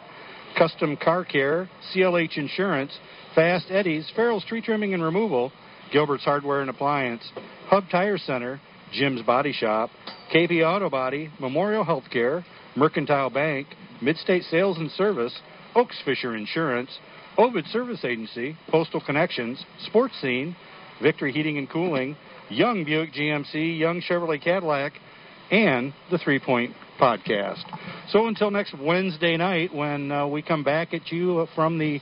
Custom Car Care, CLH Insurance, Fast Eddie's, Farrell's Tree Trimming and Removal, Gilbert's Hardware and Appliance, Hub Tire Center, Jim's Body Shop, KP Auto Body, Memorial Healthcare, Mercantile Bank, Midstate Sales and Service, Oaks Fisher Insurance, Ovid Service Agency, Postal Connections, Sports Scene, Victory Heating and Cooling, Young Buick GMC, Young Chevrolet Cadillac, and the Three Point Podcast. So until next Wednesday night when uh, we come back at you from the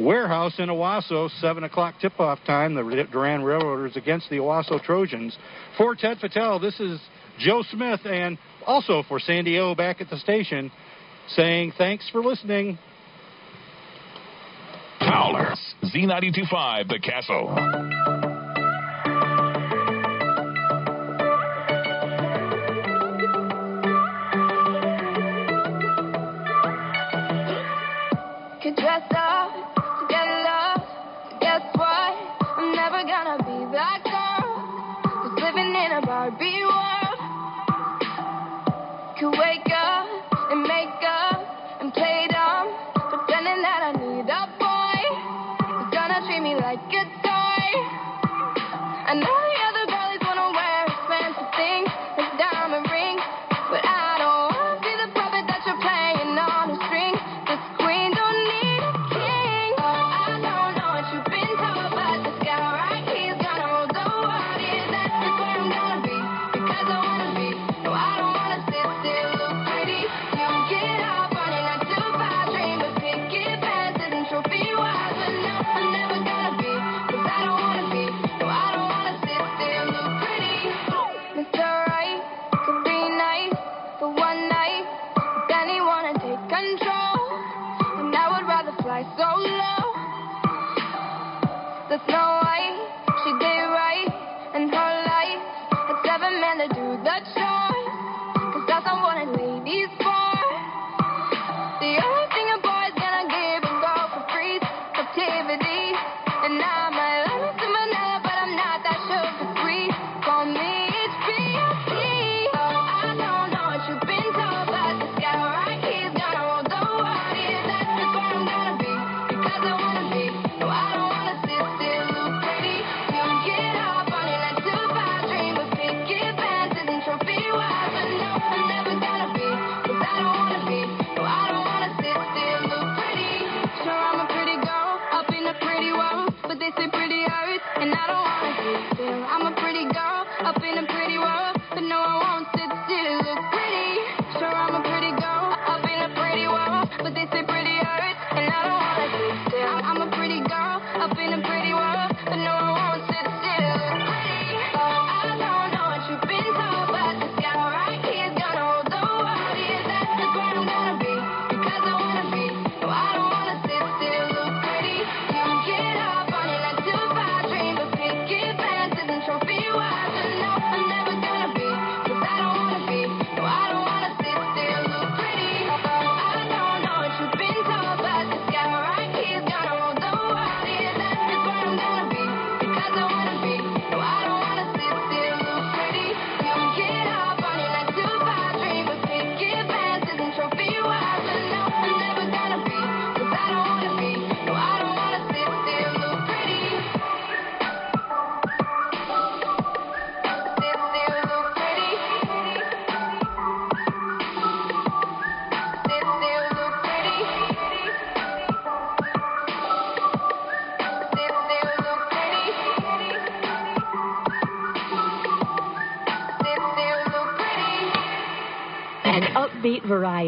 Warehouse in Owosso, 7 o'clock tip off time. The Durand Railroaders against the Owosso Trojans. For Ted Fattel, this is Joe Smith, and also for San Diego back at the station, saying thanks for listening. Fowler, Z925, The Castle.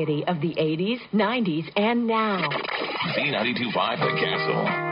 variety of the 80s, 90s, and now. B925 The Castle.